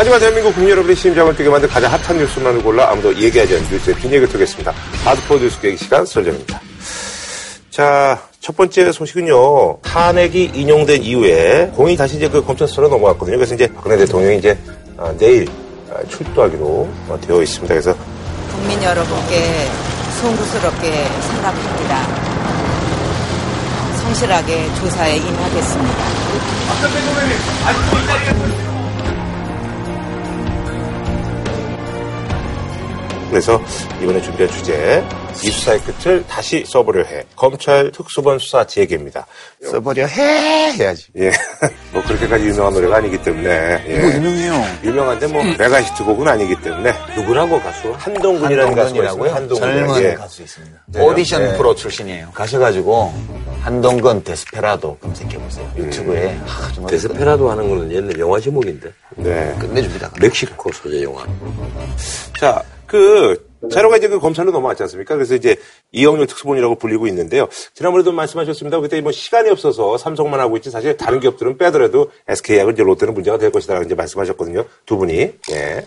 하지만 대한민국 국민 여러분의 심장을 뛰게 만든 가장 핫한 뉴스만을 골라 아무도 얘기하지 않는 뉴스의 뒷얘기를 드리겠습니다. 하드포 뉴스 계기 시간 설정입니다. 자, 첫 번째 소식은요. 탄핵이 인용된 이후에 공이 다시 이제 그 검찰 수사로 넘어갔거든요. 그래서 이제 박근혜 대통령이 이제 아, 내일 아, 출두하기로 어, 되어 있습니다. 그래서 국민 여러분께 송구스럽게 생각합니다. 성실하게 조사에 임하겠습니다. 그래서 이번에 준비한 주제 이 수사의 끝을 다시 써보려 해 검찰 특수본 수사 재개입니다. 써버려 해 해야지. 예, 뭐 그렇게까지 유명한 노래가 아니기 때문에 예. 이거 유명해요. 유명한데 뭐 메가 히트곡은 아니기 때문에 누구라고 가수? 한동근이라는. 한동근이라고요? 한동근 젊은 예. 가수 있습니다. 네. 오디션 네. 프로 출신이에요. 가셔가지고 한동건 데스페라도 검색해 보세요. 유튜브에. 아, 정말 데스페라도 하는 거는 옛날 영화 제목인데. 네. 끝내줍니다. 멕시코 소재 영화. 자, 그 자료가 이제 그 검찰로 넘어왔지 않습니까? 그래서 이제 이영렬 특수본이라고 불리고 있는데요. 지난번에도 말씀하셨습니다. 그때 뭐 시간이 없어서 삼성만 하고 있지 사실 다른 기업들은 빼더라도 SK하고 이제 롯데는 문제가 될 것이다라고 이제 말씀하셨거든요. 두 분이. 예.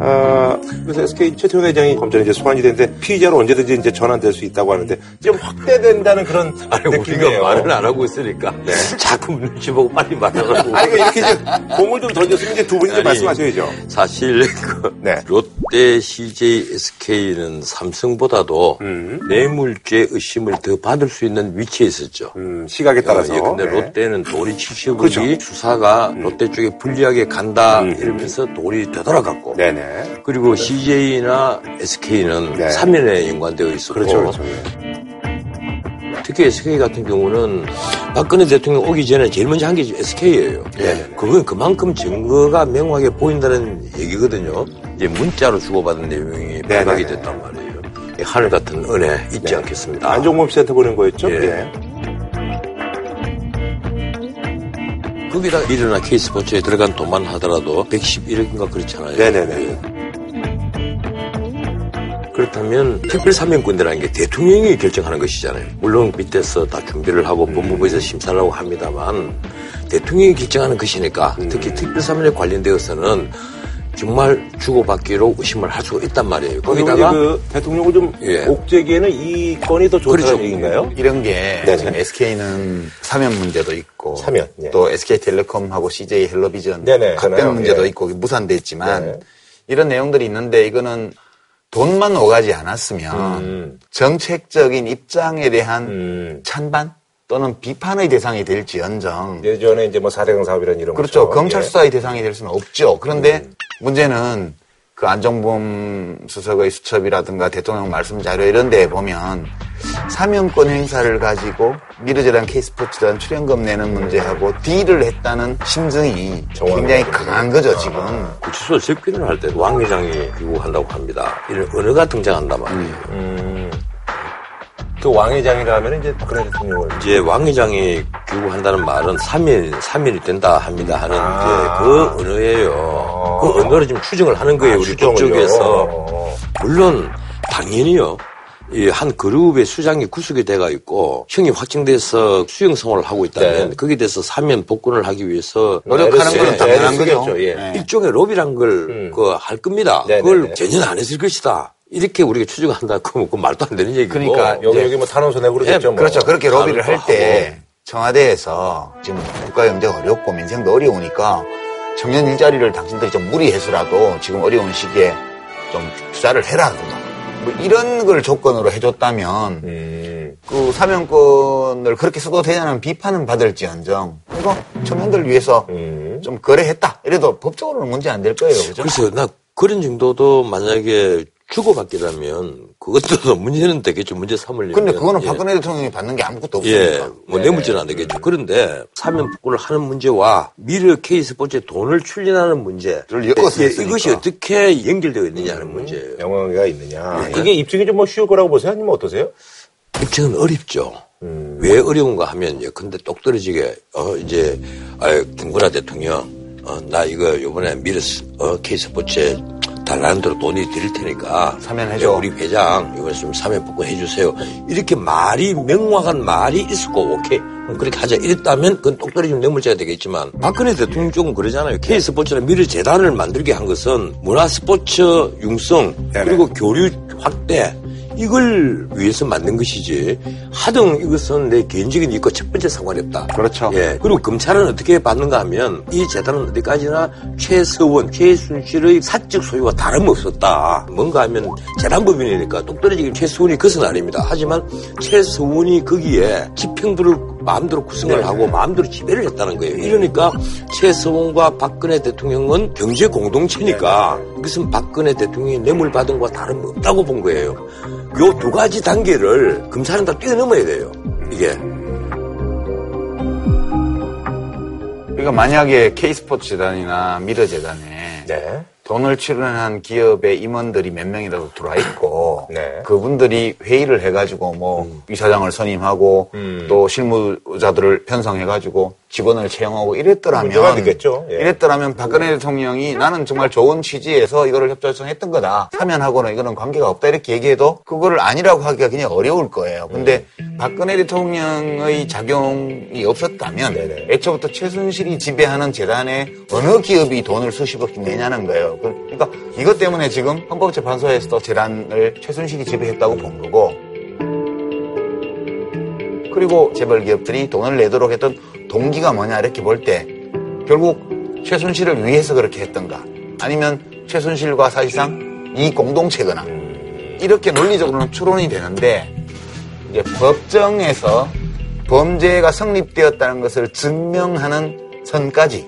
아, 그래서 SK 최태원 회장이 검찰에 이제 소환이 됐는데 피의자로 언제든지 이제 전환될 수 있다고 하는데 지금 확대된다는 그런 아니, 느낌이에요. 우리가 말을 안 하고 있으니까. 자꾸 눈치 보고 빨리 말하라고. 아니, 그러니까 이렇게 이제 공을 좀 던졌으면 이제 두 분이 이제 아니, 말씀하셔야죠. 사실 그 네. 롯데, CJ, SK는 삼성보다도 음. 뇌물죄 의심을 더 받을 수 있는 위치에 있었죠. 음, 시각에 따라서. 예, 근데 네. 롯데는 돈이 70억이 그렇죠. 수사가 롯데 쪽에 불리하게 간다 이러면서 돈이 되돌아갔고 음. 네 네. 그리고 CJ나 SK는 네. 사면에 연관되어 있었고 그렇죠, 그렇죠. 예. 특히 SK 같은 경우는 박근혜 대통령 오기 전에 제일 먼저 한 게 SK예요. 네네네. 그건 그만큼 증거가 명확하게 보인다는 얘기거든요. 이제 문자로 주고받은 내용이 발각이 네네네. 됐단 말이에요. 이 하늘 같은 은혜 잊지 않겠습니다. 안종범 씨한테 보낸 거였죠? 예. 거기다 미르나 K스포츠에 들어간 돈만 하더라도 111억인가 그렇잖아요. 네네네. 예. 그렇다면 특별 사면권이라는 게 대통령이 결정하는 것이잖아요. 물론 밑에서 다 준비를 하고 법무부에서 심사를 하고 합니다만 대통령이 결정하는 것이니까 특히 특별 사면에 관련되어서는 정말 주고받기로 의심을 할 수가 있단 말이에요. 거기다가 그 대통령을 좀 예. 옥죄기에는 이 건이 더 좋다는 그렇죠. 얘기인가요? 이런 게 네네. 지금 SK는 사면 문제도 있고 사면, 예. 또 SK텔레콤하고 CJ 헬로비전 네네, 합병. 문제도 예. 있고 무산됐지만 네. 이런 내용들이 있는데 이거는 돈만 오가지 않았으면 음. 정책적인 입장에 대한 음. 찬반 또는 비판의 대상이 될지언정 예전에 이제 뭐 4대강 사업이라는 이런 그렇죠. 거죠. 검찰 예. 수사의 대상이 될 수는 없죠. 그런데 음. 문제는 그 안정범 수석의 수첩이라든가 대통령 말씀 자료 이런 데에 보면 사면권 행사를 가지고 미르제랑 K스포츠단 출연금 내는 문제하고 딜을 했다는 심증이 굉장히. 강한 거죠, 지금. 구치소 접견을 할때 왕 회장이 귀국한다고 합니다. 이런 언어가 등장한단 말이에요. 음. 그 왕회장이라 하면 이제 박근혜 대통령을. 이제 왕 회장이 귀국한다는 말은 3일, 3일이 된다 합니다 하는 아. 이제 그 언어예요. 그 언어를 지금 추정을 하는 거예요, 아, 우리? 쪽에서. 어. 물론, 당연히요. 이한 그룹의 수장이 구속이 돼가 있고 형이 확정돼서 수용 생활을 하고 있다면 네. 거기에 대해서 사면 복권을 하기 위해서 노력하는 네, 건 네, 당연한 네, 거죠. 예. 네. 일종의 로비란 걸 음. 그할 겁니다. 네, 그걸 네, 네. 전혀 안 했을 것이다. 이렇게 우리가. 그러면 그 말도 안 되는 얘기고. 그러니까 여기 이제- 여기 뭐 탄원서 내고 그러겠죠. 예, 뭐. 그렇죠. 그렇게 로비를 할 때 청와대에서 지금 국가 경제가 어렵고 민생도 어려우니까 청년 일자리를 당신들이 좀 무리해서라도 지금 어려운 시기에 좀 투자를 해라든가 뭐 이런 걸 조건으로 해줬다면 음. 그 사면권을 그렇게 써도 되냐는 비판은 받을지언정 이거 청년들 위해서 음. 좀 거래했다 이래도 법적으로는 문제 안 될 거예요. 그죠? 글쎄요, 나 그런 정도도 만약에 주고받기라면 그것도 문제는 되겠죠. 문제 삼으려면. 근데 그거는 예. 박근혜 대통령이 받는 게 아무것도 예, 없으니까. 뭐 네. 뇌물죄는 안 되겠죠. 그런데 사면 복구를 하는 문제와 미르 K스포츠에 돈을 출연하는 문제. 를 엮어서 예. 이것이 어떻게 연결되어 있느냐 하는 문제예요. 영향가 있느냐. 이게 입증이 좀 뭐 쉬울 거라고 보세요? 아니면 어떠세요? 입증은 어렵죠. 음. 왜 어려운가 하면, 예, 근데 똑 떨어지게, 어, 이제, 아 김구라 대통령, 어, 나 이거 요번에 미르, 스- 어, K스포츠에 달라는 대로 돈이 드릴 테니까 사면 해줘. 예, 우리 회장 이번에 좀 사면 복권 해주세요. 이렇게 말이 명확한 말이 있었고 오케이 그렇게 하자 이랬다면 그건 똑 떨어지면 뇌물죄가 되겠지만 박근혜 대통령 쪽은 그러잖아요. K스포츠나 미래재단을 만들게 한 것은 문화스포츠 융성. 그리고 교류 확대 이걸 위해서 만든 것이지 하등 이것은 내 개인적인 이익과 첫 번째 상관이 없다. 그렇죠. 예. 그리고 검찰은 어떻게 받는가 하면 이 재단은 어디까지나 최서원, 최순실의 사적 소유와 다름없었다. 뭔가 하면 재단법인이니까 똑 떨어지기 최서원이 그것은 아닙니다. 하지만 최서원이 거기에 집행부를 마음대로 구성을 하고 마음대로 지배를 했다는 거예요. 이러니까 최서원과 박근혜 대통령은 경제 공동체니까 이것은 박근혜 대통령이 뇌물 받은 것과 다름없다고 본 거예요. 요 두 가지 단계를 검찰은 다 뛰어넘어야 돼요. 이게. 그러니까 만약에 K스포츠 재단이나 미러 재단에 네. 돈을 출연한 기업의 임원들이 몇 명이라도 들어와 있고 네. 그분들이 회의를 해가지고 뭐 이사장을 선임하고 음. 또 실무자들을 편성해가지고 직원을 채용하고 이랬더라면. 예. 이랬더라면 박근혜 대통령이 나는 정말 좋은 취지에서 이거를 협조 요청했던 거다 사면하고는 이거는 관계가 없다 이렇게 얘기해도 그거를 아니라고 하기가 그냥 어려울 거예요. 근데 박근혜 대통령의 작용이 없었다면 네네. 애초부터 최순실이 지배하는 재단에 어느 기업이 돈을 수십억씩 내냐는 거예요. 그러니까 이것 때문에 지금 헌법재판소에서도 재단을 최순실이 지배했다고 본 거고 그리고 재벌 기업들이 돈을 내도록 했던 동기가 뭐냐 이렇게 볼 때 결국 최순실을 위해서 그렇게 했던가 아니면 최순실과 사실상 이 공동체거나 이렇게 논리적으로는 추론이 되는데 이제 법정에서 범죄가 성립되었다는 것을 증명하는 선까지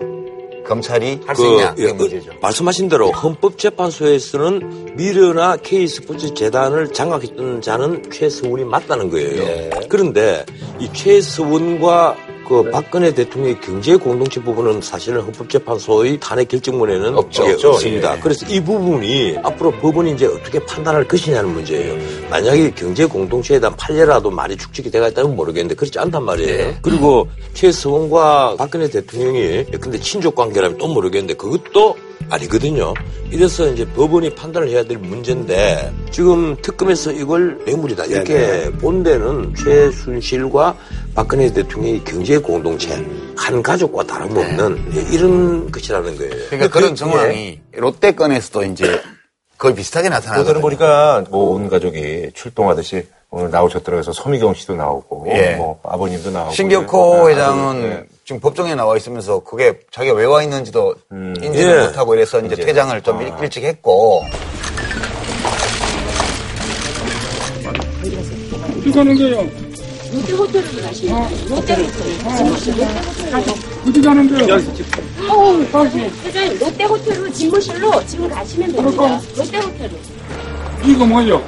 검찰이 할수 있냐 예, 문제죠. 어, 말씀하신 대로 헌법재판소에서는 미르나 K스포츠 재단을 장악했던 자는 최서원이 맞다는 거예요. 예. 그런데 이 최서원과 그 박근혜 대통령의 경제 공동체 부분은 사실은 헌법재판소의 탄핵 결정문에는 없죠. 없습니다. 예. 그래서 이 부분이 앞으로 법원이 이제 어떻게 판단할 것이냐는 문제예요. 만약에 경제 공동체에 대한 판례라도 많이 축적이 돼가 있다면 모르겠는데 그렇지 않단 말이에요. 그리고 최서원과 박근혜 대통령이 근데 친족 관계라면 또 모르겠는데 그것도 아니거든요. 이래서 이제 법원이 판단을 해야 될 문제인데 지금 특검에서 이걸 뇌물이다 이렇게 네네. 본 데는 최순실과 박근혜 대통령의 경제 공동체 한 가족과 다름없는 예, 이런 것이라는 거예요. 그러니까 그런 정황이 롯데 건에서도 이제 거의 비슷하게 나타나거든요. 보니까 뭐 온 가족이 출동하듯이 오늘 나오셨더라고요. 그래서 서미경 씨도 나오고 예. 뭐 아버님도 나오고 신격호 네, 회장은 네. 지금 법정에 나와 있으면서 그게 자기가 왜 와 있는지도 인지를 예. 못하고 이래서 이제 이제. 퇴장을 좀 일- 일찍 했고 어디 가는 거예요? 롯데 호텔로 가시면 롯데 호텔. 어디 가는 거예요? 어우, 회장님 롯데 호텔로 집무실로 지금 가시면 됩니다. 롯데 호텔로. 이거 뭐요?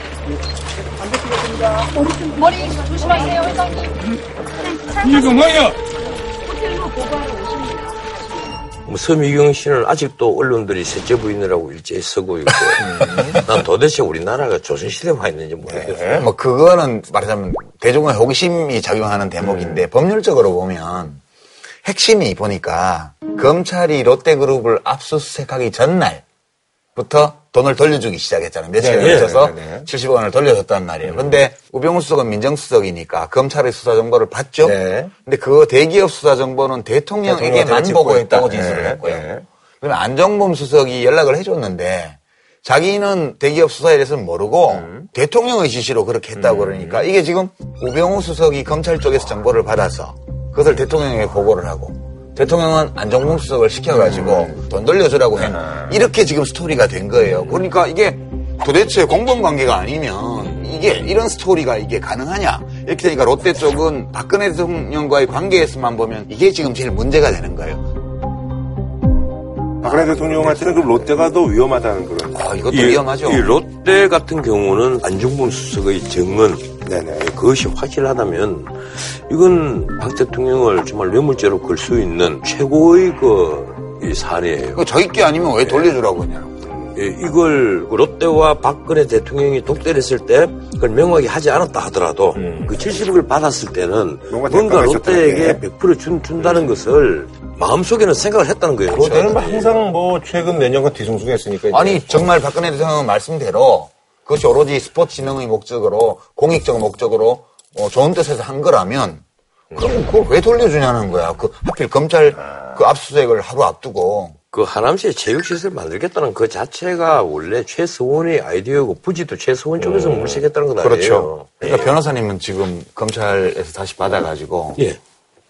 머리 좀 머리 조심하세요, 회장님. 이거 뭐요? 보고하러 오십니다. 뭐 서미경 씨는 아직도 언론들이 셋째 부인이라고 일제히 쓰고 있고 난 도대체 우리나라가 조선시대에 와 있는지 모르겠어요. 뭐 그거는 말하자면 대중의 호기심이 작용하는 대목인데 법률적으로 보면 핵심이 보니까 검찰이 롯데그룹을 압수수색하기 전날 부터 돈을 돌려주기 시작했잖아요. 며칠에 네, 걸쳐서 네, 네, 네. 70억 원을 돌려줬단 말이에요. 근데 우병우 수석은 민정수석이니까 검찰의 수사 정보를 봤죠. 네. 근데 그 대기업 수사 정보는 대통령에게만 대통령한테 보고했다고 짚고 있다. 진술을 네, 했고요. 네. 그러면 안정범 수석이 연락을 해줬는데 자기는 대기업 수사에 대해서는 모르고 음. 대통령의 지시로 그렇게 했다고 그러니까 이게 지금 우병우 수석이 검찰 쪽에서 정보를 받아서 그것을 대통령에게 보고를 하고 대통령은 안정범 수석을 시켜가지고 음. 돈 돌려주라고 해. 이렇게 지금 스토리가 된 거예요. 그러니까 이게 도대체 공범 관계가 아니면 이게 이런 스토리가 이게 가능하냐? 이렇게 되니까 롯데 쪽은 박근혜 대통령과의 관계에서만 보면 이게 지금 제일 문제가 되는 거예요. 박근혜 대통령한테는 그럼 롯데가 더 위험하다는 그런. 아, 이것도 이, 위험하죠. 이 롯데 같은 경우는 안중근 수석의 증언 네네. 그것이 확실하다면 이건 박 대통령을 정말 뇌물죄로 걸 수 있는 최고의 그이 사례예요. 그 저희 게 아니면 왜 돌려주라고 하냐. 예, 이걸 롯데와 박근혜 대통령이 독대를 했을 때 그걸 명확히 하지 않았다 하더라도 그 70억을 받았을 때는 음. 뭔가 뭔가 롯데에게 게. 100% 준, 준다는 것을 마음속에는 생각을 했다는 거예요. 롯데는 뭐 항상 뭐 최근 몇 년간 뒤숭숭했으니까. 아니 정말 박근혜 대통령 말씀대로 그것이 오로지 스포츠 진흥의 목적으로 공익적 목적으로 어, 좋은 뜻에서 한 거라면 그럼 그걸 왜 돌려주냐는 거야. 그 하필 검찰 그 압수수색을 하루 앞두고 그 하남시에 체육시설 만들겠다는 그 자체가 원래 최서원의 아이디어고 부지도 최서원 쪽에서 물색했다는 건 아니에요. 그렇죠. 그러니까 변호사님은 지금 검찰에서 다시 받아가지고 예.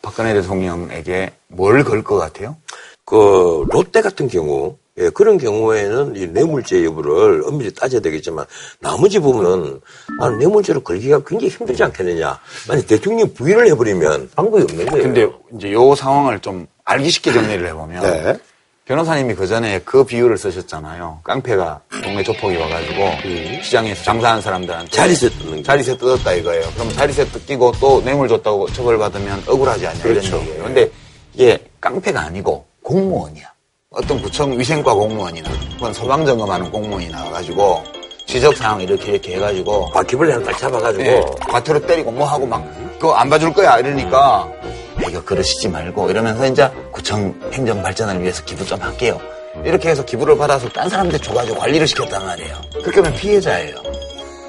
박근혜 대통령에게 뭘 걸 것 같아요? 그 롯데 같은 경우 예, 그런 경우에는 이 뇌물죄 여부를 엄밀히 따져야 되겠지만 나머지 부분은 나는 뇌물죄로 걸기가 굉장히 힘들지 않겠느냐. 아니 대통령 부인을 해버리면 방법이 없는 거예요. 근데 이제 요 상황을 좀 알기 쉽게 정리를 해보면 네. 변호사님이 그 전에 그 비유를 쓰셨잖아요. 깡패가 동네 조폭이 와가지고 시장에서 장사하는 사람들한테 자리세 뜯는 거. 자리세 뜯었다 이거예요. 그럼 자리세 뜯기고 또 뇌물 줬다고 처벌받으면 억울하지 않냐 그렇죠. 이런 얘기예요. 근데 이게 깡패가 아니고 공무원이야. 어떤 구청 위생과 공무원이나 혹은 소방점검하는 공무원이 나와가지고 지적사항 이렇게 이렇게 해가지고 바퀴벌레 하나 딱 잡아가지고 예, 과태료 때리고 뭐 하고 막 그거 안 봐줄 거야 이러니까 야, 이거 그러시지 말고 이러면서 이제 구청 행정 발전을 위해서 기부 좀 할게요. 이렇게 해서 기부를 받아서 딴 사람들 줘가지고 관리를 시켰단 말이에요. 그렇게 하면 피해자예요.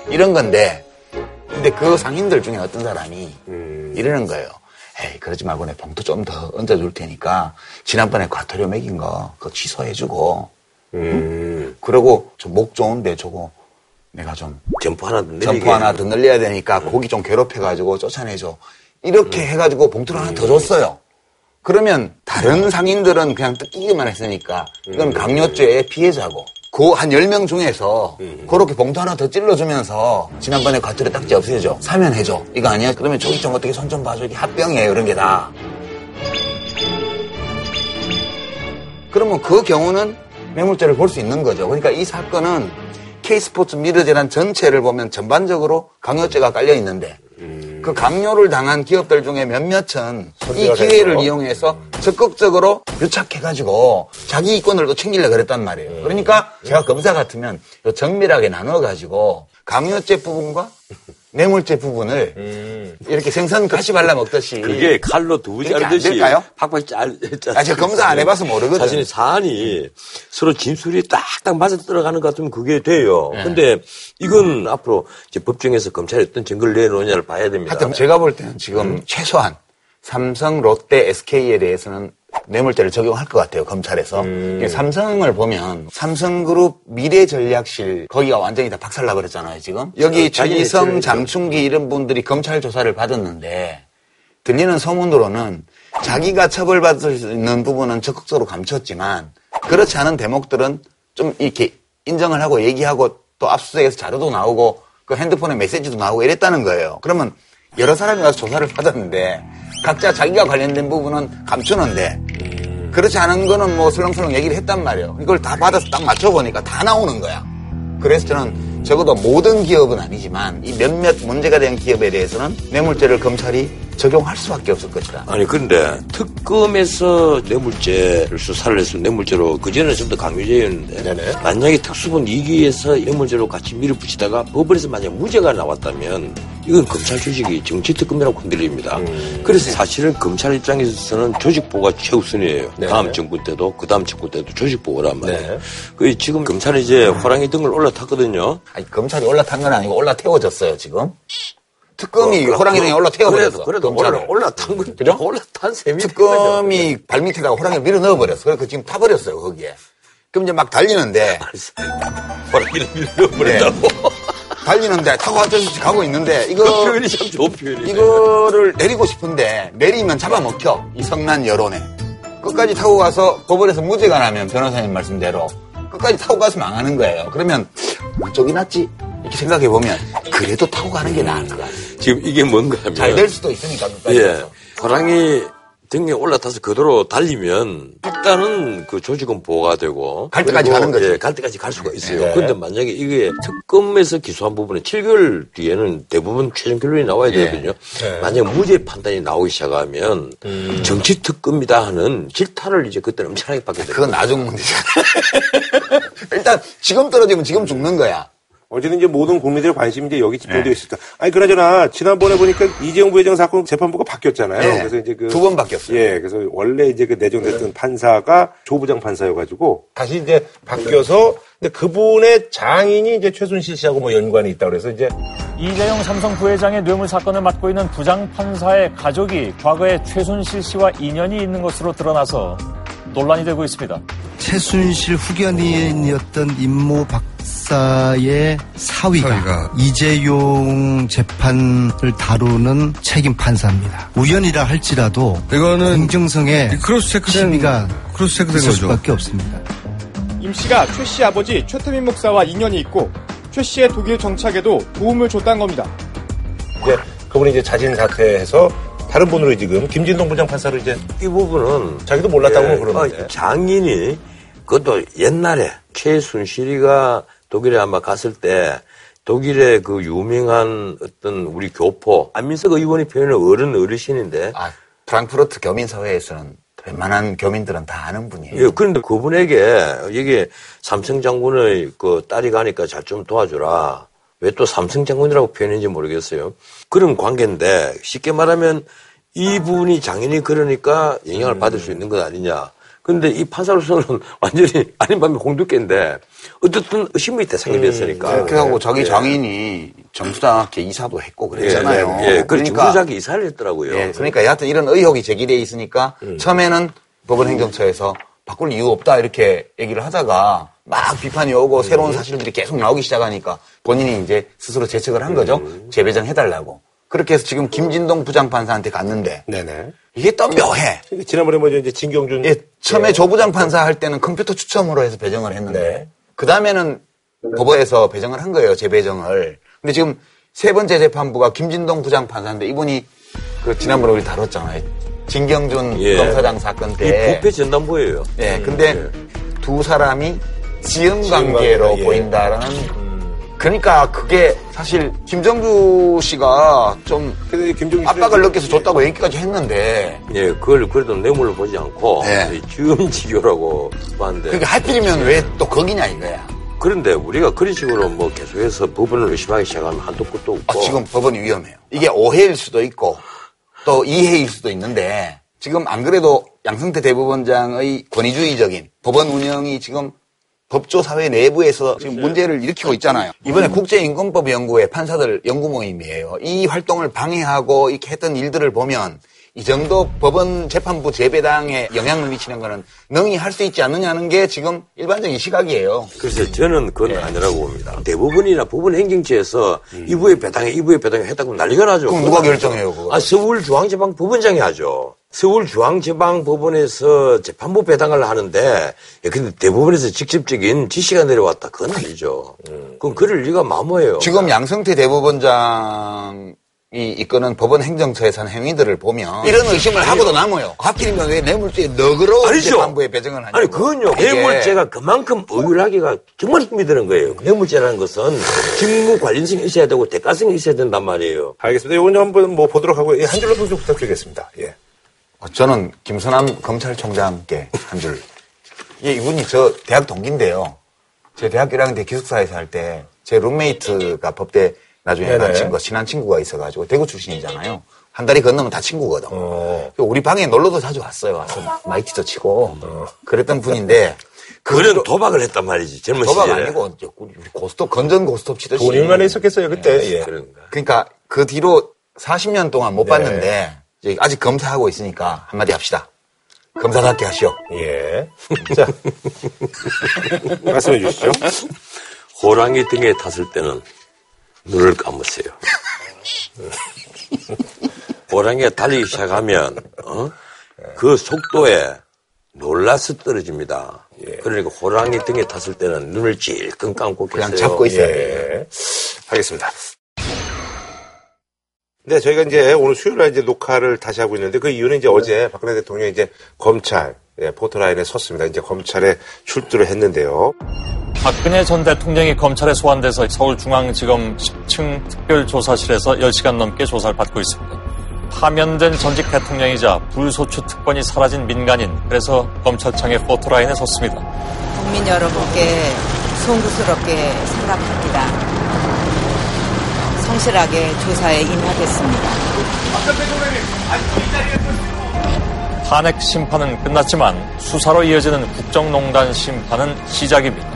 이런 건데 근데 그 상인들 중에 어떤 사람이 이러는 거예요. 에이 그러지 말고 내 봉투 좀 더 얹어줄 테니까 지난번에 과태료 매긴 거 그거 취소해주고 음. 그러고 좀 목 좋은데 저거 내가 좀 점포 하나 더. 점포 하나 더 늘려야 되니까 고기 좀 괴롭혀가지고 쫓아내줘. 이렇게 음. 해가지고 봉투를 하나 더 줬어요. 그러면 다른 상인들은 그냥 뜯기기만 했으니까 이건 음. 강요죄의 피해자고 그한 10명 중에서 음. 그렇게 봉투 하나 더 찔러주면서 지난번에 과태료 딱지 없애줘. 사면 해줘. 이거 아니야? 그러면 저기 좀 어떻게 손 좀 봐줘. 이게 합병이에요. 이런 게 다. 그러면 그 경우는 뇌물죄를 볼 수 있는 거죠. 그러니까 이 사건은 K스포츠 미르재란 전체를 보면 전반적으로 강요죄가 깔려 있는데 그 강요를 당한 기업들 중에 몇몇은 이 기회를. 이용해서 적극적으로 유착해가지고 자기 이권을 또 챙기려 그랬단 말이에요. 그러니까 제가 검사 같으면 요 정밀하게 나눠가지고 강요죄 부분과 뇌물죄 부분을 이렇게 생선 가시발라 먹듯이 그게 칼로 두 그렇게 안 자르듯이 될까요? 팍팍 잘. 아, 제가 검사 안 해봐서 모르거든. 사실 사안이 서로 진술이 딱딱 맞아 들어가는 것 같으면 그게 돼요. 네. 근데 이건 앞으로 이제 법정에서 검찰이 어떤 증거를 내놓느냐를 봐야 됩니다. 하여튼 제가 볼 때는 지금 최소한 삼성, 롯데, SK에 대해서는 뇌물죄를 적용할 것 같아요, 검찰에서. 이게 삼성을 보면 삼성그룹 미래전략실 거기가 완전히 다 박살나 버렸잖아요, 지금. 여기 최기성. 장충기 이런 분들이 검찰 조사를 받았는데 들리는 소문으로는 자기가 처벌받을 수 있는 부분은 적극적으로 감췄지만 그렇지 않은 대목들은 좀 이렇게 인정을 하고 얘기하고 또 압수수색에서 자료도 나오고 그 핸드폰에 메시지도 나오고 이랬다는 거예요. 그러면 여러 사람이 와서 조사를 받았는데 각자 자기가 관련된 부분은 감추는데 그렇지 않은 거는 뭐 설렁설렁 얘기를 했단 말이에요. 이걸 다 받아서 딱 맞춰보니까 다 나오는 거야. 그래서 저는 적어도 모든 기업은 아니지만 이 몇몇 문제가 된 기업에 대해서는 뇌물죄를 검찰이 적용할 수밖에 없을 것이다. 아니 그런데 특검에서 뇌물죄를 수사를 해서 뇌물죄로 그전에는 좀더 강요죄였는데 만약에 특수본 2기에서 뇌물죄로 같이 밀어붙이다가 법원에서 만약 무죄가 나왔다면 이건 검찰 조직이 정치 특검이라고 흔들립니다. 그래서 사실은 검찰 입장에서는 조직보가 최우선이에요. 다음 정부 때도 그 다음 정부 때도 조직보고란 말이에요. 그 지금 검찰이 이제 호랑이 등을 올라탔거든요. 아니, 검찰이 올라탄 건 아니고 올라태워졌어요, 지금. 특검이 호랑이 등에 올라태워버렸어. 그래도, 그래도. 올라, 올라탄 건 그죠? 올라탄 셈이 특검이 발밑에다가 호랑이를 밀어 넣어버렸어. 그래서 지금 타버렸어요, 거기에. 그럼 이제 막 달리는데, 호랑이를 밀어버린다고. 달리는데 타고 왔듯이 가고 있는데, 이거. 그 표현이 참 좋은 표현이네. 이거를 내리고 싶은데 내리면 잡아먹혀 이 성난 여론에 끝까지 타고 가서 법원에서 무죄가 나면 변호사님 말씀대로 끝까지 타고 가서 망하는 거예요 그러면 이쪽이 낫지 이렇게 생각해 보면 그래도 타고 가는 게 나을 것 같아요 지금 이게 뭔가 하면 잘 될 수도 있으니까 끝까지 예. 가서 호랑이 등에 올라타서 그대로 달리면 일단은 그 조직은 보호가 되고 갈 때까지 가는 거지. 예, 갈 때까지 갈 수가 있어요. 네. 그런데 만약에 이게 특검에서 기소한 부분에 7개월 뒤에는 대부분 최종 결론이 나와야 예. 되거든요. 만약에 무죄 판단이 나오기 시작하면 정치 특검이다 하는 질타를 이제 그때는 엄청나게 받게 돼요. 그건 나중 문제잖아. 일단 지금 떨어지면 지금 죽는 거야. 어제는 이제 모든 국민들의 관심이 이제 여기 집중되어 있을까. 아니, 그나저나, 지난번에 보니까 이재용 부회장 사건 재판부가 바뀌었잖아요. 네. 그래서 이제 그. 두 번 바뀌었어요. 예, 그래서 원래 이제 그 내정됐던 판사가 조부장 판사여가지고 다시 이제 바뀌어서 근데 그분의 장인이 이제 최순실 씨하고 뭐 연관이 있다 그래서 이제 이재용 삼성 부회장의 뇌물 사건을 맡고 있는 부장 판사의 가족이 과거에 최순실 씨와 인연이 있는 것으로 드러나서 논란이 되고 있습니다. 최순실 후견인이었던 임모 박 사의 사위가, 사위가. 이재용 재판을 다루는 책임 판사입니다. 우연이라 할지라도 이거는 공정성에 크로스 체크된 시비가 크로스 체크된 있을 거죠. 수밖에 없습니다. 임 씨가 최 씨 아버지 최태민 목사와 인연이 있고 최 씨의 독일 정착에도 도움을 줬다는 겁니다. 이제 그분이 이제 자진 사퇴해서 다른 분으로 지금 김진동 부장 판사를 이제 이 부분은 자기도 몰랐다고 예, 그러는데. 어, 장인이 그것도 옛날에 최순실이가 독일에 아마 갔을 때 독일의 그 유명한 어떤 우리 교포 안민석 의원이 표현한 어른 어르신인데 아, 프랑크푸르트 교민사회에서는 웬만한 교민들은 다 아는 분이에요. 예, 그런데 그분에게 이게 삼성 장군의 그 딸이 가니까 잘 좀 도와주라. 왜 또 삼성 장군이라고 표현했는지 모르겠어요. 그런 관계인데 쉽게 말하면 이분이 장인이 그러니까 영향을 받을 수 있는 것 아니냐. 근데 이 판사로서는 완전히 아닌 밤에 공두께인데 어쨌든 의심의 대상이 됐으니까. 그래갖고 자기 예. 장인이 정수장학회 이사도 했고 그랬잖아요. 예, 예. 그 그러니까, 정수작이 이사를 했더라고요. 예, 그러니까 여하튼 이런 의혹이 제기돼 있으니까 음. 처음에는 법원행정처에서 바꿀 이유 없다 이렇게 얘기를 하다가 막 비판이 오고 음. 새로운 사실들이 계속 나오기 시작하니까 본인이 이제 스스로 재책을 한 거죠. 음. 재배정 해달라고. 그렇게 해서 지금 김진동 부장판사한테 갔는데 네네. 이게 또 묘해. 그러니까 지난번에 뭐죠 이제 진경준 예, 처음에 조부장 판사 할 때는 컴퓨터 추첨으로 해서 배정을 했는데 네. 그 다음에는 법원에서 배정을 한 거예요 재배정을. 근데 지금 세 번째 재판부가 김진동 부장 판사인데 이분이 그 지난번에 우리 다뤘잖아요. 진경준 예. 검사장 사건 이 때. 부패 전담부예요. 예, 근데 두 사람이 지연 관계로 예. 보인다라는. 그러니까 그게 사실 김정주 씨가 좀 압박을 느껴서 줬다고 얘기까지 했는데 예, 그걸 그래도 뇌물로 보지 않고 네. 지음지교라고 봤는데 그러니까 하필이면 왜또 거기냐 이거야. 그런데 우리가 그런 식으로 뭐 계속해서 법원을 의심하기 시작하면 한도 끝도 아, 없고 지금 법원이 위험해요. 이게 오해일 수도 있고 또 이해일 수도 있는데 지금 안 그래도 양승태 대법원장의 권위주의적인 법원 운영이 지금 법조 사회 내부에서 지금 문제를 일으키고 있잖아요. 이번에 국제인권법 연구회 판사들 연구 모임이에요. 이 활동을 방해하고 이렇게 했던 일들을 보면 이 정도 법원 재판부 재배당에 영향을 미치는 거는 능히 할 수 있지 않느냐는 게 지금 일반적인 시각이에요. 그래서 저는 그건 아니라고 봅니다. 대부분이나 법원 행정처에서 이부의 배당에 이부의 배당에 했다고 난리가 나죠. 그럼 누가 결정해요, 그거? 아, 서울중앙지방 법원장이 하죠. 서울중앙지방법원에서 재판부 배당을 하는데, 예, 근데 대법원에서 직접적인 지시가 내려왔다. 그건 아니죠. 그럼 그럴 리가 마모예요. 지금 양승태 대법원장 이 이끄는 법원 행정처에서 한 행위들을 보면 이런 의심을 하고도 남아요. 하필이면 왜 뇌물죄에 너그러운 아니죠. 재판부에 배정을 하냐고. 아니, 그건요. 이게 뇌물죄가 그만큼 의율하기가 정말 힘이 드는 거예요. 뇌물죄라는 것은 직무 관련성이 있어야 되고 대가성이 있어야 된단 말이에요. 알겠습니다. 이건 한번 뭐 보도록 하고 예, 한 줄로 평좀 부탁드리겠습니다. 예. 어, 저는 김선남 검찰총장께 한 줄. 예, 이분이 저 대학 동기인데요. 제 대학 1학년 때 기숙사에서 할 때 제 룸메이트가 법대 나중에 네네. 간 친구, 친한 친구가 있어가지고 대구 출신이잖아요. 한 달이 건너면 다 친구거든. 어. 우리 방에 놀러도 자주 왔어요. 와서 마이티도 치고 그랬던 분인데 그는 그 도박을 했단 말이지. 젊은 도박 시절에. 아니고 우리 고스톱 건전 고스톱 치듯이 돈이 얼마나 있었겠어요 그때. 예. 그런가. 그러니까 그 뒤로 40년 동안 못 네. 봤는데 아직 검사하고 있으니까 한마디 합시다. 검사답게 하시오. 예. 자 말씀해 주시죠. 호랑이 등에 탔을 때는 눈을 감으세요. 호랑이가 달리기 시작하면 어? 그 속도에 놀라서 떨어집니다. 그러니까 호랑이 등에 탔을 때는 눈을 찔끔 감고 그냥 계세요. 잡고 있어야 돼요. 예. 알겠습니다. 네, 저희가 이제 오늘 수요일에 이제 녹화를 다시 하고 있는데 그 이유는 이제 어제 박근혜 대통령이 이제 검찰 예, 포토라인에 섰습니다. 이제 검찰에 출두를 했는데요. 박근혜 전 대통령이 검찰에 소환돼서 서울중앙지검 10층 특별조사실에서 10시간 넘게 조사를 받고 있습니다. 파면된 전직 대통령이자 불소추 특권이 사라진 민간인, 그래서 검찰청의 포토라인에 섰습니다. 국민 여러분께 송구스럽게 생각합니다. 성실하게 조사에 임하겠습니다. 탄핵 심판은 끝났지만 수사로 이어지는 국정농단 심판은 시작입니다.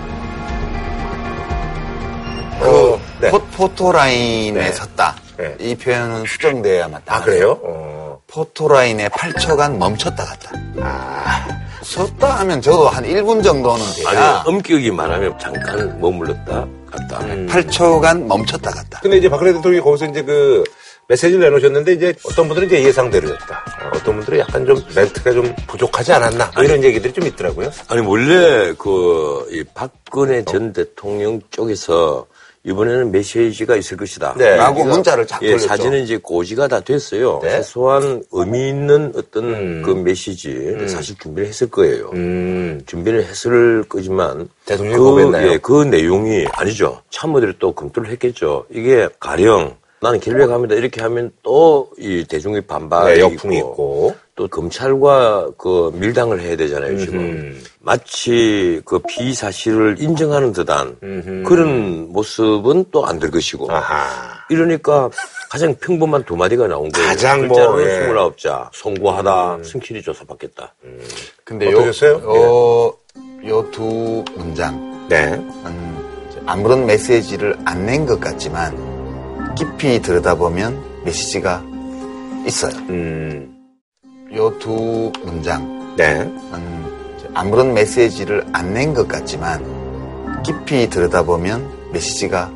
그 네. 포, 토라인에 네. 섰다. 네. 이 표현은 수정돼야 맞다. 아, 그래요? 어. 포토라인에 8초간 멈췄다 갔다. 아, 섰다 하면 저도 한 1분 정도는 돼야 아니, 엄격히 말하면 잠깐 머물렀다 갔다. 음. 8초간 멈췄다 갔다. 근데 이제 박근혜 대통령이 거기서 이제 그 메시지를 내놓으셨는데 이제 어떤 분들은 이제 예상대로였다. 어, 어떤 분들은 약간 좀 멘트가 좀 부족하지 않았나. 뭐 이런 얘기들이 좀 있더라고요. 아니 원래 그이 박근혜 전 대통령 쪽에서 이번에는 메시지가 있을 것이다. 네. 라고 문자를 쫙 예, 돌렸죠. 사진은 이제 고지가 다 됐어요. 네. 최소한 의미 있는 어떤 음. 그 메시지 사실 준비를 했을 거예요. 음, 준비를 했을 거지만 대통령이 그? 예, 그 내용이 아니죠. 참모들이 또 검토를 했겠죠. 이게 가령 나는 결백합니다 이렇게 하면 또 이 대중의 반발이 네, 역풍이 있고. 또 검찰과 그 밀당을 해야 되잖아요 지금 음흠. 마치 그 피사실을 인정하는 듯한 음흠. 그런 모습은 또 안 될 것이고 아하. 이러니까 가장 평범한 두 마디가 나온 거예요. 가장 뭐, 예. 음. 29자 송구하다 승킬이 조사받겠다. 근데 어떠셨어요? 요, 요두 문장. 네. 음, 아무런 메시지를 안 낸 것 같지만 깊이 들여다보면 메시지가 있어요. 음, 요두 문장. 네. 음, 아무런 메시지를 안 낸 것 같지만 깊이 들여다보면 메시지가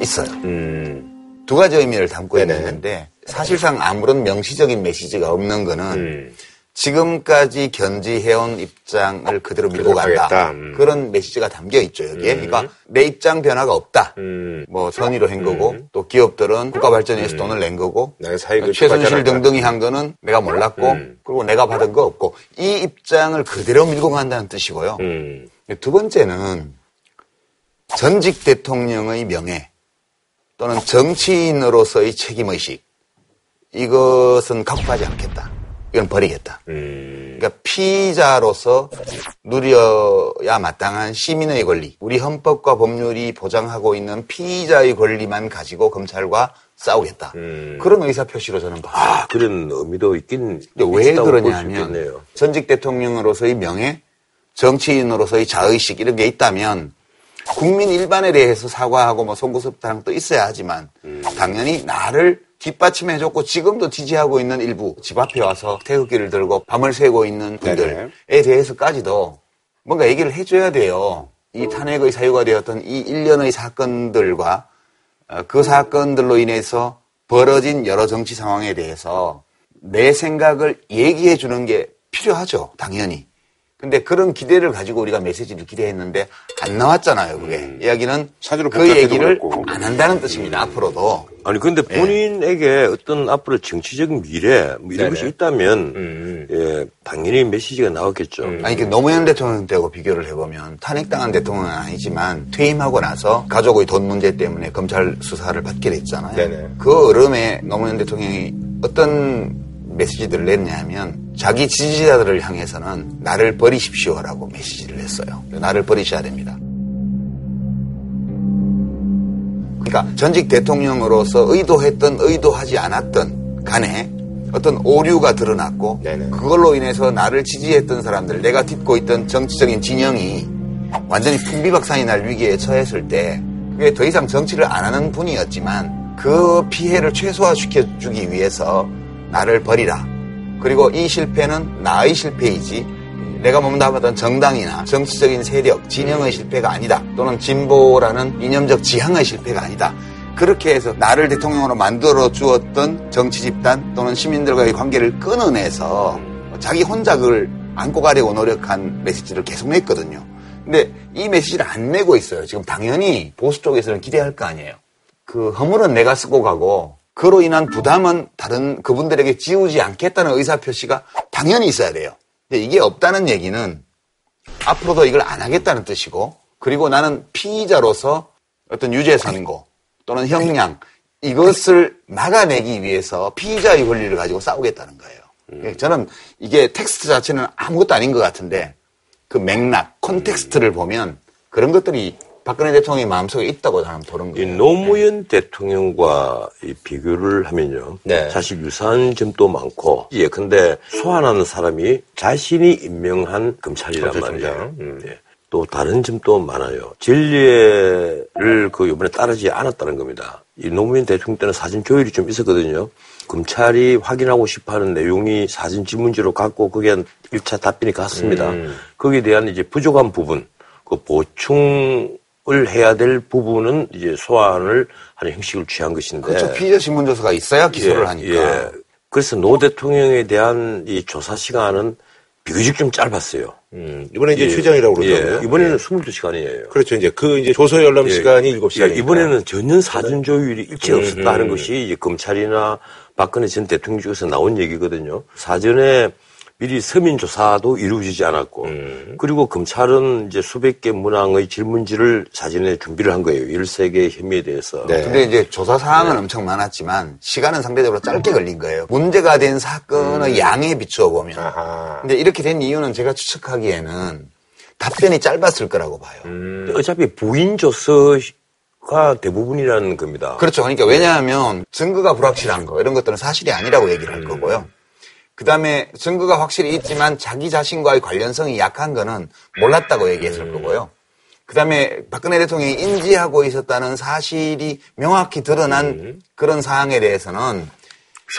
있어요. 음, 두 가지 의미를 담고 네네. 있는데 사실상 아무런 명시적인 메시지가 없는 거는 음. 지금까지 견지해온 입장을 그대로 밀고 간다. 음. 그런 메시지가 담겨 있죠, 여기에. 그러니까 내 입장 변화가 없다. 음. 뭐 선의로 한 거고 또 기업들은 국가 발전에 위해서 돈을 낸 거고 최순실. 등등이 한 거는 내가 몰랐고 음. 그리고 내가 받은 거 없고 이 입장을 그대로 밀고 간다는 뜻이고요. 음. 두 번째는 전직 대통령의 명예 또는 정치인으로서의 책임의식 이것은 갖고 가지 않겠다. 이건 버리겠다. 음. 그러니까 피의자로서 누려야 마땅한 시민의 권리, 우리 헌법과 법률이 보장하고 있는 피의자의 권리만 가지고 검찰과 싸우겠다. 음. 그런 의사 표시로 저는 봐요. 아 그런 의미도 있긴 왜 그러냐면. 전직 대통령으로서의 명예, 정치인으로서의 자의식 이런 게 있다면 국민 일반에 대해서 사과하고 뭐 송구스럽다는 것도 있어야 하지만 음. 당연히 나를 뒷받침해 줬고 지금도 지지하고 있는 일부 집 앞에 와서 태극기를 들고 밤을 새고 있는 분들에 대해서까지도 뭔가 얘기를 해줘야 돼요. 이 탄핵의 사유가 되었던 이 일련의 사건들과 어, 그 사건들로 인해서 벌어진 여러 정치 상황에 대해서 내 생각을 얘기해 주는 게 필요하죠. 당연히. 근데 그런 기대를 가지고 우리가 메시지를 기대했는데 안 나왔잖아요. 그게 이야기는 사주로 그 얘기를 그렇고. 안 한다는 뜻입니다. 앞으로도. 아니 근데 예. 본인에게 어떤 앞으로 정치적인 미래 뭐 이런 네네. 것이 있다면 음. 예, 당연히 메시지가 나왔겠죠. 아니, 그 노무현 대통령 때하고 비교를 해보면 탄핵당한 대통령은 아니지만 퇴임하고 나서 가족의 돈 문제 때문에 검찰 수사를 받게 됐잖아요. 네네. 그 얼음에 노무현 대통령이 어떤 메시지들을 냈냐 하면 자기 지지자들을 향해서는 나를 버리십시오라고 메시지를 냈어요. 나를 버리셔야 됩니다. 그러니까 전직 대통령으로서 의도했던 의도하지 않았던 간에 어떤 오류가 드러났고 네네. 그걸로 인해서 나를 지지했던 사람들 내가 딛고 있던 정치적인 진영이 완전히 풍비박산이 날 위기에 처했을 때 그게 더 이상 정치를 안 하는 분이었지만 그 피해를 최소화시켜주기 위해서 나를 버리라. 그리고 이 실패는 나의 실패이지 내가 몸담았던 정당이나 정치적인 세력, 진영의 실패가 아니다. 또는 진보라는 이념적 지향의 실패가 아니다. 그렇게 해서 나를 대통령으로 만들어 주었던 정치 집단 또는 시민들과의 관계를 끊어내서 자기 혼자 그걸 안고 가려고 노력한 메시지를 계속 냈거든요. 근데 이 메시지를 안 내고 있어요. 지금 당연히 보수 쪽에서는 기대할 거 아니에요. 그 허물은 내가 쓰고 가고 그로 인한 부담은 다른 그분들에게 지우지 않겠다는 의사 표시가 당연히 있어야 돼요. 근데 이게 없다는 얘기는 앞으로도 이걸 안 하겠다는 뜻이고 그리고 나는 피의자로서 어떤 유죄 선고 또는 형량 이것을 막아내기 위해서 피의자의 권리를 가지고 싸우겠다는 거예요. 예, 저는 이게 텍스트 자체는 아무것도 아닌 것 같은데 그 맥락, context를 보면 그런 것들이 박근혜 대통령의 마음속에 있다고 저는 보는 이 거예요. 노무현 대통령과 이 비교를 하면요. 네. 사실 유사한 점도 많고, 예, 근데 소환하는 사람이 자신이 임명한 검찰이란. 말이에요. 음. 예. 또 다른 점도 많아요. 진례를 그 이번에 따르지 않았다는 겁니다. 이 노무현 대통령 때는 사진 조율이 좀 있었거든요. 검찰이 확인하고 싶어 하는 내용이 사진 지문지로 갖고 그게 1차 답변이 갔습니다. 음. 거기에 대한 이제 부족한 부분, 그 보충 을 해야 될 부분은 이제 소환을 하는 형식을 취한 것인데. 그렇죠. 피의자 신문조서가 있어야 기소를 예, 하니까. 예. 그래서 노 대통령에 대한 이 조사 시간은 비교적 좀 짧았어요. 음, 이번에 이제 예. 최장이라고 그러더라고요. 예, 이번에는 22시간이에요. 그렇죠. 이제 그 이제 조서 열람 시간이 7시간. 이번에는 전혀 사전 조율이 일체 음, 없었다 하는 음. 것이 이제 검찰이나 박근혜 전 대통령 쪽에서 나온 얘기거든요. 사전에 미리 서민 조사도 이루어지지 않았고, 음. 그리고 검찰은 이제 수백 개 문항의 질문지를 사전에 준비를 한 거예요. 13개 혐의에 대해서. 네. 근데 이제 조사 사항은 엄청 많았지만 시간은 상대적으로 짧게 걸린 거예요. 문제가 된 사건의 양에 비추어 보면. 아하. 근데 이렇게 된 이유는 제가 추측하기에는 답변이 짧았을 거라고 봐요. 음. 어차피 부인 조서 가 대부분이라는 겁니다. 그렇죠. 그러니까 왜냐하면 증거가 불확실한 거 이런 것들은 사실이 아니라고 얘기를 할 거고요. 그 다음에 증거가 확실히 있지만 자기 자신과의 관련성이 약한 거는 몰랐다고 얘기했을 거고요. 그 다음에 박근혜 대통령이 인지하고 있었다는 사실이 명확히 드러난 그런 사항에 대해서는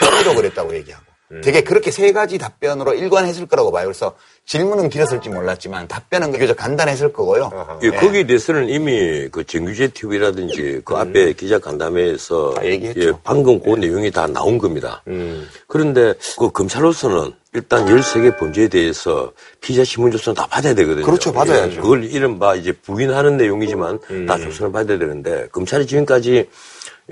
서기로 그랬다고 얘기하고. 되게 그렇게 세 가지 답변으로 일관했을 거라고 봐요. 그래서 질문은 길었을지 몰랐지만 답변은 비교적 간단했을 거고요. 예, 네. 거기에 대해서는 이미 그 정규제 TV라든지 그 앞에 기자 간담회에서 음. 예, 방금 그 내용이 다 나온 겁니다. 음. 그런데 그 검찰로서는 일단 13개 범죄에 대해서 피의자 신문조서는 다 받아야 되거든요. 그렇죠, 받아야죠. 예, 그걸 이른바 이제 부인하는 내용이지만 음. 다 조서를 받아야 되는데 검찰이 지금까지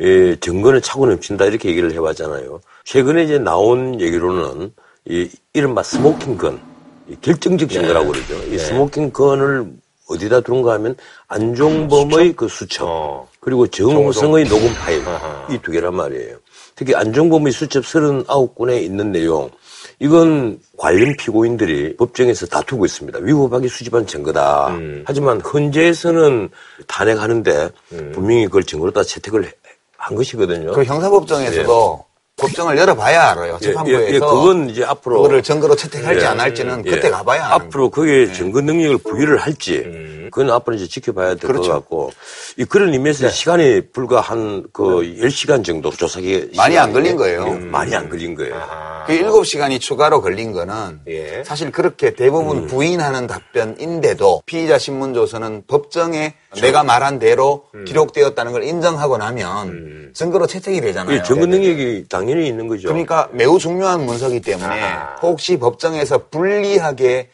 예, 증거는 차고 넘친다 이렇게 얘기를 해왔잖아요. 최근에 이제 나온 얘기로는 이 이른바 스모킹건 이 결정적 증거라고 그러죠. 이 스모킹건을 어디다 두는가 하면 안종범의 그 수첩 어. 그리고 정우성의 녹음 파일. 이 두 개란 말이에요. 특히 안종범의 수첩 39건에 있는 내용 이건 관련 피고인들이 법정에서 다투고 있습니다. 위법하게 수집한 증거다. 음. 하지만 헌재에서는 탄핵하는데 분명히 그걸 증거로 다 채택을 해- 한 것이거든요. 그 형사법정에서도 법정을 열어봐야 알아요. 예, 재판부에서 예, 예, 그건 이제 앞으로 그거를 증거로 채택할지 예. 안 할지는 예. 그때 가봐야 앞으로 그게 증거 능력을 부여를 할지 그건 앞으로 이제 지켜봐야 될것 그렇죠. 같고 이 그런 의미에서 시간이 불과 한그 10시간 정도 조사기 많이 안 걸린 거예요. 예, 많이 안 걸린 거예요. 그 7시간이 추가로 걸린 거는 예. 사실 그렇게 대부분 음. 부인하는 답변인데도 피의자 신문조서는 법정에 내가 말한 대로 기록되었다는 걸 인정하고 나면 증거로 채택이 되잖아요. 이 증거 능력이 당연히 있는 거죠. 그러니까 매우 중요한 문서기 때문에 혹시 법정에서 불리하게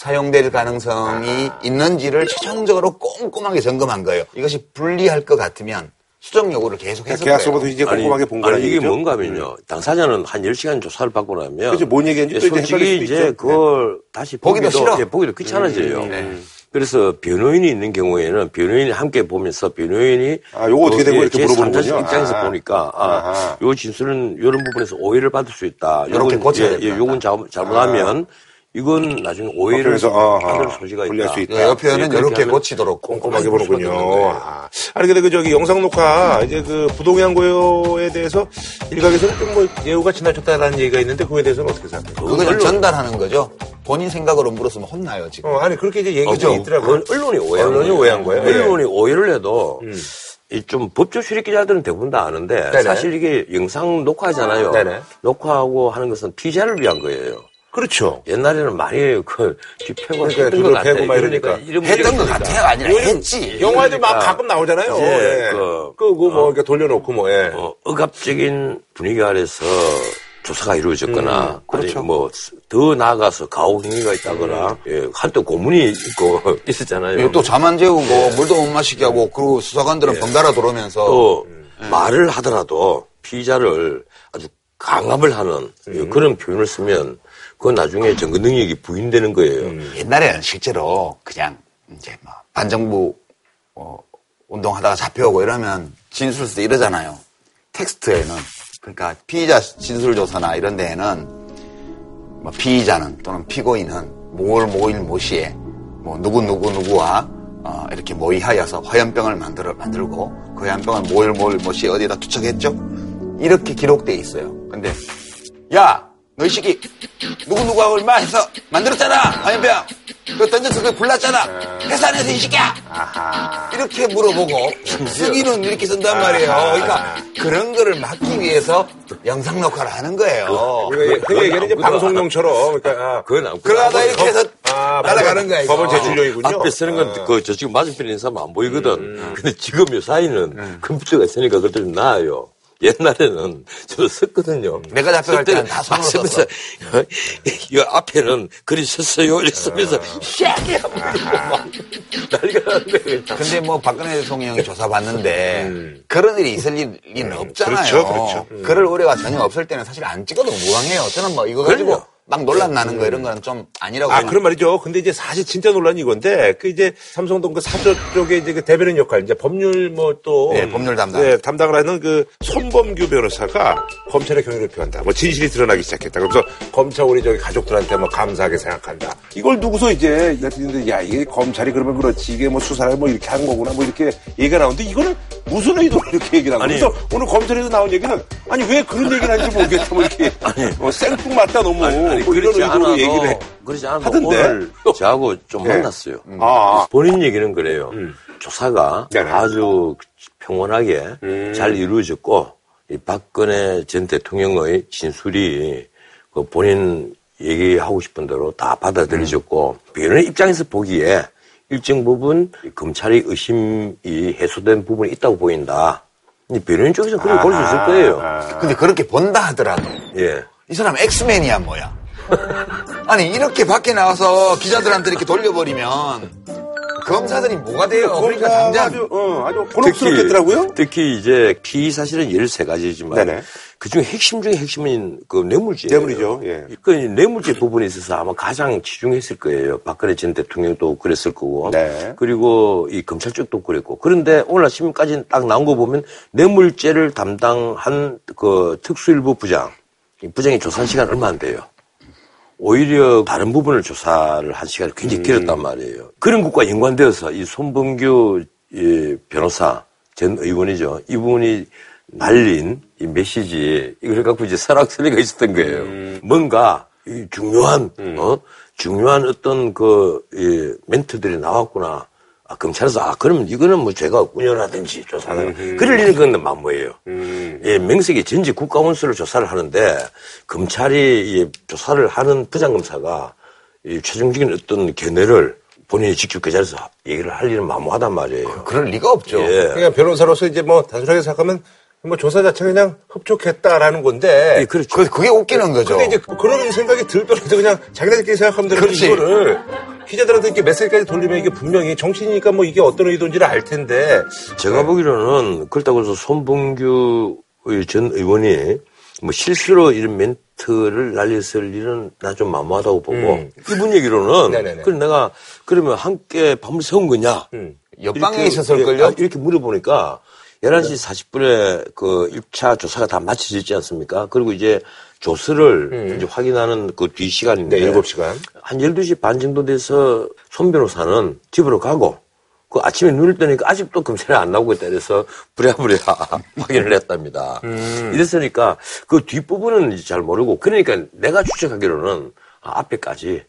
사용될 가능성이 있는지를 최종적으로 꼼꼼하게 점검한 거예요. 이것이 불리할 것 같으면 수정 요구를 계속 했을 거예요. 계약서부터 이제 꼼꼼하게 본 아니, 이게 얘기죠? 음. 뭔가 하면요. 당사자는 한 10시간 조사를 받고 나면. 그죠, 뭔 얘기인지 또 이제 솔직히 수도 이제 있죠. 네. 그걸 다시 보기도 보기도, 싫어. 예, 보기도 귀찮아져요. 음, 네. 그래서 변호인이 있는 경우에는 변호인이 함께 보면서 변호인이 아, 요거 어떻게 된 거야? 이렇게 제 물어보는군요. 삼자 입장에서 아. 보니까 아, 아하. 요 진술은 이런 부분에서 오해를 받을 수 있다. 요건, 고쳐야 예, 됩니다. 예, 요건 잘못, 잘못하면 이건 나중에 오해를 어, 받을 어, 소지가 불리할 있다. 수 있다. 예, 옆에는 예, 그렇게 이렇게 고치도록 꼼꼼하게 보는군요. 아, 아니 근데 그 저기 영상 녹화 이제 그 부동양 고요에 대해서 일각에서는 좀뭐 예우가 지나쳤다라는 얘기가 있는데 그거에 대해서는 어떻게 생각해요? 그거 좀 전달하는 거죠. 본인 생각으로 물었으면 혼나요, 지금. 어, 아니 그렇게 이제 얘기가 어, 좀 그건 있더라고요. 언론이 오해한 언론이 거예요. 오해한 거예요? 예. 음. 언론이 오해를 해도 이좀 법조 출입 기자들은 대부분 다 아는데 네네. 사실 이게 영상 녹화잖아요. 네네. 녹화하고 하는 것은 피자를 위한 거예요. 그렇죠. 옛날에는 많이 그 뒤패고 그러니까 했던 것 같아요. 패고 막 이러니까. 이런 했던 것 같아요. 아니라 했지. 영화들 막 그러니까. 가끔 나오잖아요. 예, 예. 그- 그거 뭐 이렇게 돌려놓고 뭐 예. 어, 억압적인 분위기 아래서 조사가 이루어졌거나 음, 그렇죠. 아니 뭐더 나아가서 가혹 행위가 있다거나 예, 한때 고문이 있고 있었잖아요. 예, 또 잠 안 재우고 물도 못 마시게 하고 그리고 수사관들은 번갈아 들어오면서 또 말을 하더라도 피의자를 아주 강압을 하는 그런 표현을 쓰면 그건 나중에 정근 능력이 부인되는 거예요. 옛날에는 실제로 그냥 이제 뭐 반정부 어, 운동하다가 잡혀오고 이러면 진술서 이러잖아요. 텍스트에는 그러니까 피의자 진술조사나 이런 데에는 뭐 피의자는 또는 피고인은 모월 모일 모시에 뭐 누구 누구 누구와 어, 이렇게 모의하여서 화염병을 만들어 만들고 그 화염병을 모월 모일 모시에 어디다 투척했죠? 이렇게 기록돼 있어요. 근데 야, 너이 새끼 누구 누구하고 얼마 해서 만들었잖아 화염병. 그 던져서 그 불났잖아. 회사 안에서 이 새끼야. 이렇게 물어보고 쓰기는 이렇게 쓴단 말이에요. 그러니까 그런 거를 막기 위해서 영상 녹화를 하는 거예요. 우리가 흔히 얘기하는 이제 방송용처럼 그러니까 그건 안 그러다가 이렇게 해서 아, 날아가는 거야. 이거. 법원 제출용이군요. 앞에 쓰는 건 그 저 지금 맞은편에 있는 사람 안 보이거든. 근데 지금 요 사이는 컴퓨터가 있으니까 그것도 좀 나아요. 옛날에는 저도 썼거든요. 내가 잡혀갈 때는 다 손으로 쓰면서 이 앞에는 글이 썼어요. 이랬으면서 샤기 막 난리가 나는 거예요. 근데 뭐 박근혜 대통령이 조사받는데 그런 일이 있을 일은 없잖아요. 그렇죠, 그렇죠. 음. 그럴 우려가 전혀 없을 때는 사실 안 찍어도 무방해요. 저는 뭐 이거 가지고 그럼요. 막 논란 나는 거 이런 거는 좀 아니라고. 아, 그런 말이죠. 근데 이제 사실 진짜 논란이 이건데, 그 이제 삼성동 그 사저 쪽에 이제 그 대변인 역할, 이제 법률 뭐 또. 네, 법률 담당. 네, 담당을 하는 그 손범규 변호사가 검찰의 경위를 표한다. 뭐 진실이 드러나기 시작했다. 그래서 검찰 우리 저기 가족들한테 뭐 감사하게 생각한다. 이걸 두고서 이제, 야, 이게 검찰이 그러면 그렇지. 이게 뭐 수사를 뭐 이렇게 한 거구나. 뭐 이렇게 얘기가 나오는데 이거는 무슨 의도로 이렇게 얘기를. 아니. 그래서 오늘 검찰에서 나온 얘기는 아니 왜 그런 얘기를 하는지 모르겠다. 뭐 이렇게. 어, 생뚱 맞다 너무. 아니, 아니, 뭐 이런 의도로 얘기를 해. 그렇지 않아도 하던데? 오늘 저하고 좀 네. 만났어요. 아. 본인 얘기는 그래요. 조사가 네네. 아주 평온하게 음. 잘 이루어졌고 이 박근혜 전 대통령의 진술이 그 본인 얘기하고 싶은 대로 다 받아들여졌고 변호인 입장에서 보기에 일정 부분 이 검찰의 의심이 해소된 부분이 있다고 보인다. 이 변호인 쪽에서 그렇게 볼수 있을 거예요. 근데 그렇게 본다 하더라도 예. 이 사람 엑스맨이야 뭐야? 아니 이렇게 밖에 나와서 기자들한테 이렇게 돌려버리면 검사들이 뭐가 돼요? 그러니까 당장 아주, 어, 아주 곤혹스럽겠더라고요. 특히 이제 피의 사실은 13가지지만 네네. 그중에 핵심 중에 핵심은 그 뇌물죄예요. 뇌물이죠, 예. 그 뇌물죄 부분에 있어서 아마 가장 치중했을 거예요. 박근혜 전 대통령도 그랬을 거고. 네. 그리고 이 검찰 쪽도 그랬고. 그런데 오늘 아침까지 딱 나온 거 보면 뇌물죄를 담당한 그 특수일부 부장, 이 부장의 조사 시간 얼마 안 돼요. 오히려 다른 부분을 조사를 한 시간이 굉장히 길었단 말이에요. 그런 것과 연관되어서 이 손범규 이 변호사 전 의원이죠. 이분이 날린 이 메시지 이걸 갖고 이제 설악설리가 있었던 거예요. 뭔가 이 중요한 어 중요한 어떤 그 이, 멘트들이 나왔구나. 아, 검찰에서 아 그러면 이거는 뭐 제가 운영하든지 조사를 그럴 일은 그건 만무예요. 예, 명색이 전직 국가원수를 조사를 하는데 검찰이 이 조사를 하는 부장검사가 이 최종적인 어떤 견해를 본인이 직접 그 자리에서 얘기를 할 일은 만무하단 말이에요. 그 럴 리가 없죠. 예. 그냥 변호사로서 이제 뭐 단순하게 생각하면 뭐 조사 자체가 그냥 흡족했다라는 건데. 예, 그렇죠. 그, 그게 웃기는 거죠. 근데 이제 그런 생각이 들더라도 그냥 자기네들끼리 생각하면 그렇지. 이거를 기자들한테 이렇게 메시지까지 돌리면 이게 분명히 정치니까 뭐 이게 어떤 의도인지를 알 텐데. 제가 보기로는 그렇다고 해서 손봉규 전 의원이 뭐 실수로 이런 멘트를 날렸을 일은 나 좀 만무하다고 보고 음. 이분 얘기로는 네네네. 그럼 내가 그러면 함께 밤을 새운 거냐 음. 옆방에 있었을걸요? 아, 이렇게 물어보니까 11시 40분에 그 1차 조사가 다 마쳐졌지 않습니까? 그리고 이제 조서를 이제 확인하는 그 뒤 시간인데 네, 7시간. 한 12시 반 정도 돼서 손 변호사는 집으로 가고 그 아침에 눈을 뜨니까 아직도 검찰이 안 나오고 있다 그래서 부랴부랴 확인을 했답니다. 이랬으니까 그 뒷부분은 이제 잘 모르고 그러니까 내가 추측하기로는 아, 앞에까지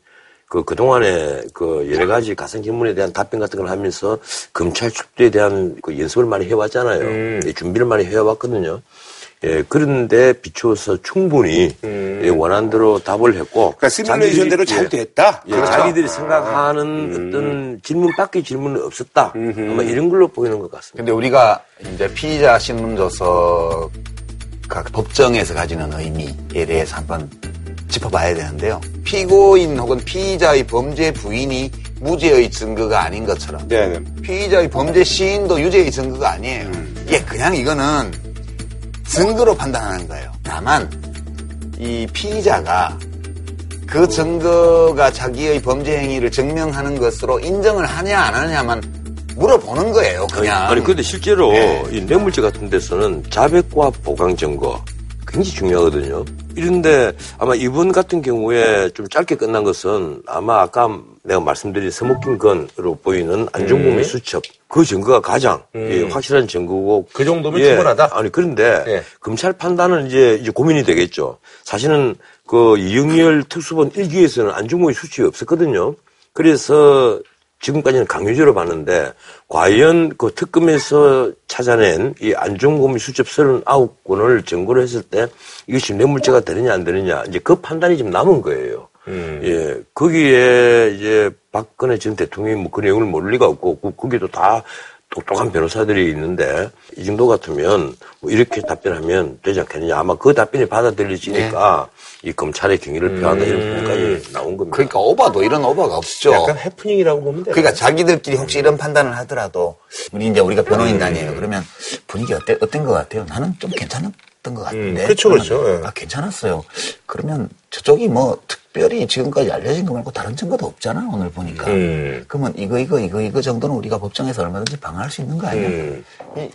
그 그동안에 그 여러 가지 가상 질문에 대한 답변 같은 걸 하면서 검찰 출두에 대한 그 연습을 많이 해왔잖아요. 예, 준비를 많이 해왔거든요. 예, 그런데 비추어서 충분히 예, 원한대로 답을 했고. 그러니까 시뮬레이션대로 잘 예, 됐다. 예, 자기들이 생각하는 어떤 질문 밖의 질문은 없었다. 아마 이런 걸로 보이는 것 같습니다. 근데 우리가 이제 피의자 신문 조서가 법정에서 가지는 의미에 대해서 한번 짚어봐야 되는데요. 피고인 혹은 피의자의 범죄 부인이 무죄의 증거가 아닌 것처럼 네네. 피의자의 범죄 시인도 유죄의 증거가 아니에요. 예, 그냥 이거는 증거로 판단하는 거예요. 다만 이 피의자가 그 증거가 자기의 범죄 행위를 증명하는 것으로 인정을 하냐 안 하냐만 물어보는 거예요. 그냥. 아니, 근데 실제로 네. 이 뇌물죄 같은 데서는 자백과 보강 증거 굉장히 중요하거든요. 이런데 아마 이번 같은 경우에 좀 짧게 끝난 것은 아마 아까 내가 말씀드린 서목긴 건으로 보이는 안종범의 수첩 그 증거가 가장 예, 확실한 증거고 그 정도면 예, 충분하다? 아니 그런데 예. 검찰 판단은 이제 이제 고민이 되겠죠. 사실은 그 이영렬 특수본 일기에서는 안종범의 수첩이 없었거든요. 그래서 지금까지는 강요죄로 봤는데 과연 그 특검에서 찾아낸 이 안종범의 수첩 39건을 증거로 했을 때 이것이 뇌물죄가 되느냐 안 되느냐 이제 그 판단이 지금 남은 거예요. 예, 거기에 이제 박근혜 전 대통령이 뭐 그 내용을 모를 리가 없고 그- 거기도 다 똑똑한 변호사들이 있는데 이 정도 같으면 뭐 이렇게 답변하면 되지 않겠느냐 아마 그 답변이 받아들여지니까 이 검찰의 경위를 표한다 이런 부분까지 나온 겁니다. 그러니까 오바도 이런 오바가 없죠. 약간 해프닝이라고 보면 돼요. 그러니까 자기들끼리 혹시 이런 판단을 하더라도 우리 이제 우리가 변호인단이에요. 그러면 분위기 어때 어떤 것 같아요? 나는 좀 괜찮았던 것 같은데. 음, 그렇죠, 그렇죠. 아 괜찮았어요. 그러면 저쪽이 뭐 특 별히 지금까지 알려진 거 말고 다른 증거도 없잖아 오늘 보니까. 음. 그러면 이거 이거 이거 이거 정도는 우리가 법정에서 얼마든지 방어할 수 있는 거 아니야? 음.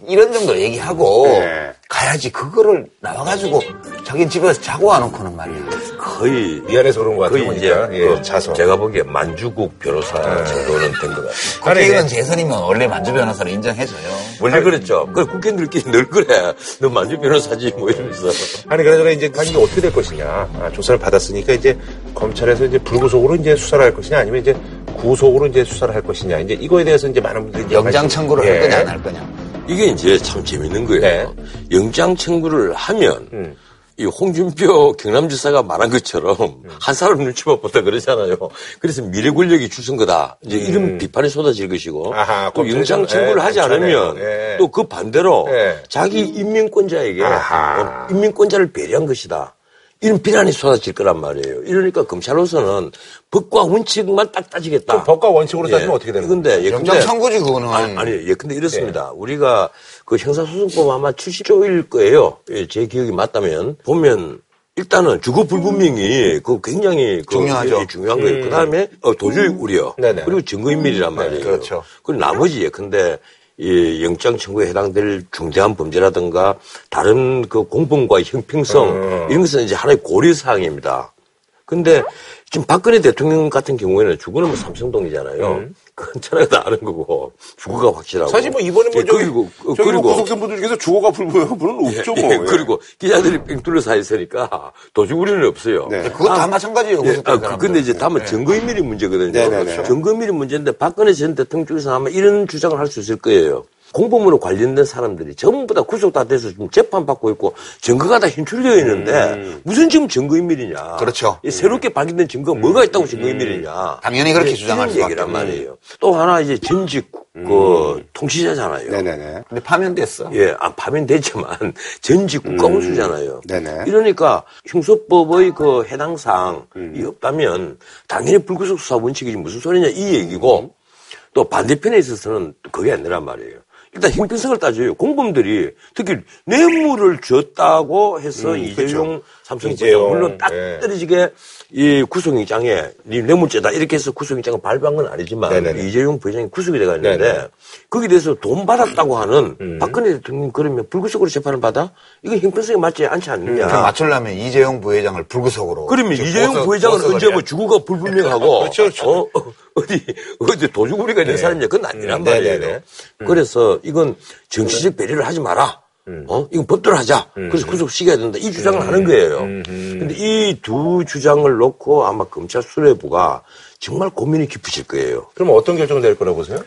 이, 런 정도 얘기하고 네. 가야지 그거를 나와가지고 자기 집에서 자고 와놓고는 말이야. 거의 미안해서 그런 것 같아요. 거의 이제 보니까. 예, 그 자서. 제가 보기에 만주국 변호사 정도는 된 것 같아요. 국회의원 재선이면 원래 만주 변호사를 인정해줘요. 원래 그랬죠. 그 국회의원들끼리 늘 그래. 너 만주 변호사지 뭐 이러면서. 아니 그러나 이제 이게 어떻게 될 것이냐 아, 조사를 받았으니까 이제 검찰에서 이제 불구속으로 이제 수사를 할 것이냐 아니면 이제 구속으로 이제 수사를 할 것이냐 이제 이거에 대해서 이제 많은 분들이 영장 청구를 예. 할 거냐 안 할 거냐. 이게 이제 참 재밌는 거예요. 네. 영장 청구를 하면 음. 이 홍준표 경남지사가 말한 것처럼 음. 한 사람 눈치만 보다 그러잖아요. 그래서 미래 권력이 주선 거다. 이제 이런 비판이 쏟아질 것이고 음. 아하, 또 영장 청구를 예, 하지 검찰에요. 않으면 예. 또그 반대로 예. 자기 인민권자에게 아하. 어, 인민권자를 배려한 것이다. 이런 비난이 쏟아질 거란 말이에요. 이러니까 검찰로서는 법과 원칙만 딱 따지겠다. 그 법과 원칙으로 따지면 어떻게 되는 근데 예, 영장 청구지 그거는. 아니, 아니, 예, 근데 이렇습니다. 우리가 그 형사소송법 아마 70조일 거예요. 예, 제 기억이 맞다면. 보면, 일단은 주거 불분명이 그 굉장히 그 중요하죠. 예, 중요한 거예요. 그 다음에 어, 도주의 우려. 네네. 그리고 증거인멸이란 말이에요. 그렇죠. 그리고 나머지, 근데 이 영장 청구에 해당될 중대한 범죄라든가 다른 그 공범과의 형평성 이런 것은 이제 하나의 고려사항입니다. 근데 지금 박근혜 대통령 같은 경우에는 주거는 뭐 삼성동이잖아요. 그건 천하가 다 아는 거고 주거가 확실하고. 사실 뭐 이번에 뭐 예, 저기 그리고 저기 뭐 구속된 분들 중에서 주거가 불구한 분은 없죠 뭐. 예, 그리고 기자들이 뺑 둘러싸여 있으니까 도주 우려는 없어요. 네. 그것도 다 마찬가지예요. 예, 아, 그-. 근데 이제 다만 증거인멸이 문제거든요. 네 네 네. 증거인멸이 문제인데 박근혜 전 대통령 쪽에서 아마 이런 주장을 할 수 있을 거예요. 공범으로 관련된 사람들이 전부 다 구속 다 돼서 지금 재판받고 있고 증거가 다 인출되어 있는데 무슨 지금 증거인멸이냐. 그렇죠. 이 새롭게 발견된 증거가 뭐가 있다고 증거인멸이냐. 당연히 그렇게 예, 주장할 얘기란 없는. 말이에요. 또 하나 이제 전직 그 통치자잖아요. 네네네. 근데 파면됐어. 예, 아, 파면됐지만 전직 국가원수잖아요. 네네. 이러니까 형소법의 그 해당 사항이 음. 없다면 당연히 불구속 수사 원칙이지 무슨 소리냐 이 얘기고 또 반대편에 있어서는 그게 아니란 말이에요. 일단 형평성을 따져요. 공범들이 특히 뇌물을 줬다고 해서 이재용 삼성부 장 음, 이재용, 물론 딱 예. 떨어지게 이 구속영장에 네 뇌물죄다 이렇게 해서 구속영장을 발부한 건 아니지만 네네네. 이재용 부회장이 구속이 돼가 있는데. 음. 거기에 대해서 돈 받았다고 하는 박근혜 대통령 그러면 불구속으로 재판을 받아? 이거 형평성에 맞지 않지 않느냐. 그 맞추려면 이재용 부회장을 불구속으로. 그러면 이재용 보석- 부회장은 언제 뭐 주구가 불분명하고 그렇죠, 그렇죠. 어? 어, 어디 어디 도주구리가 있는 사람이냐 그건 아니란 음, 말이에요. 네네네. 그래서 이건 정치적 배려를 하지 마라. 어? 이건 법대로 하자. 그래서 구속시켜야 된다. 이 주장을 하는 거예요. 근데 이 두 주장을 놓고 아마 검찰 수뇌부가 정말 고민이 깊으실 거예요. 그럼 어떤 결정을 내릴 거라고 보세요?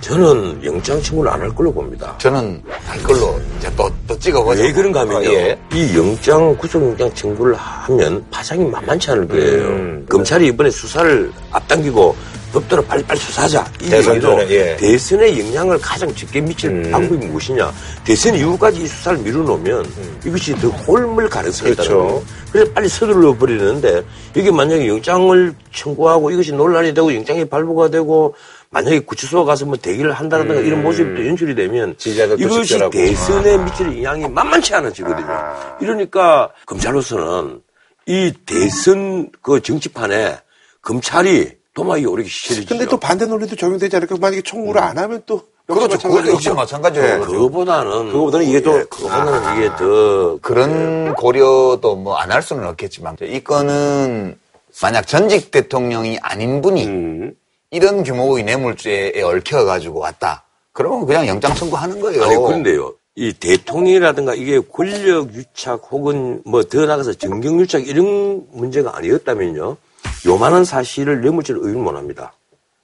저는 영장 청구를 안 할 걸로 봅니다. 저는 할 걸로 이제 또, 또 찍어보죠. 왜 그런가 하면요. 아, 예. 이 영장, 구속영장 청구를 하면 파장이 만만치 않을 거예요. 음. 검찰이 이번에 수사를 앞당기고 법대로 빨리빨리 수사하자. 이 대선 얘기도 전에, 예. 대선에 영향을 가장 적게 미칠 음. 방법이 무엇이냐. 대선 이후까지 이 수사를 미뤄놓으면 이것이 더 홀물 가능성이 있다는 그렇죠. 거예요. 그래서 빨리 서둘러 버리는데 이게 만약에 영장을 청구하고 이것이 논란이 되고 영장이 발부가 되고 만약에 구치소 가서 뭐 대기를 한다든가 이런 모습도 연출이 되면 이것이. 대선에 미칠 영향이 만만치 않아지거든요. 아하. 이러니까 검찰로서는 이 대선 그 정치판에 검찰이 도마이 오르기 싫어지죠. 근데 또 반대 논리도 적용되지 않을까? 만약에 청구를 안 하면 또 역시 그렇죠. 그것도 마찬가지로. 예, 그거보다는 그거보다는 이게 더- 예, 그거보다는 이게 더 그런 고려도 뭐 안 할 수는 없겠지만 이 건은 만약 전직 대통령이 아닌 분이 음. 이런 규모의 뇌물죄에 얽혀 가지고 왔다. 그러면 그냥 영장 청구하는 거예요. 아니 그런데요. 이 대통령이라든가 이게 권력 유착 혹은 뭐 더 나가서 정경 유착 이런 문제가 아니었다면요. 요만한 사실을 뇌물죄로 의심 못 합니다.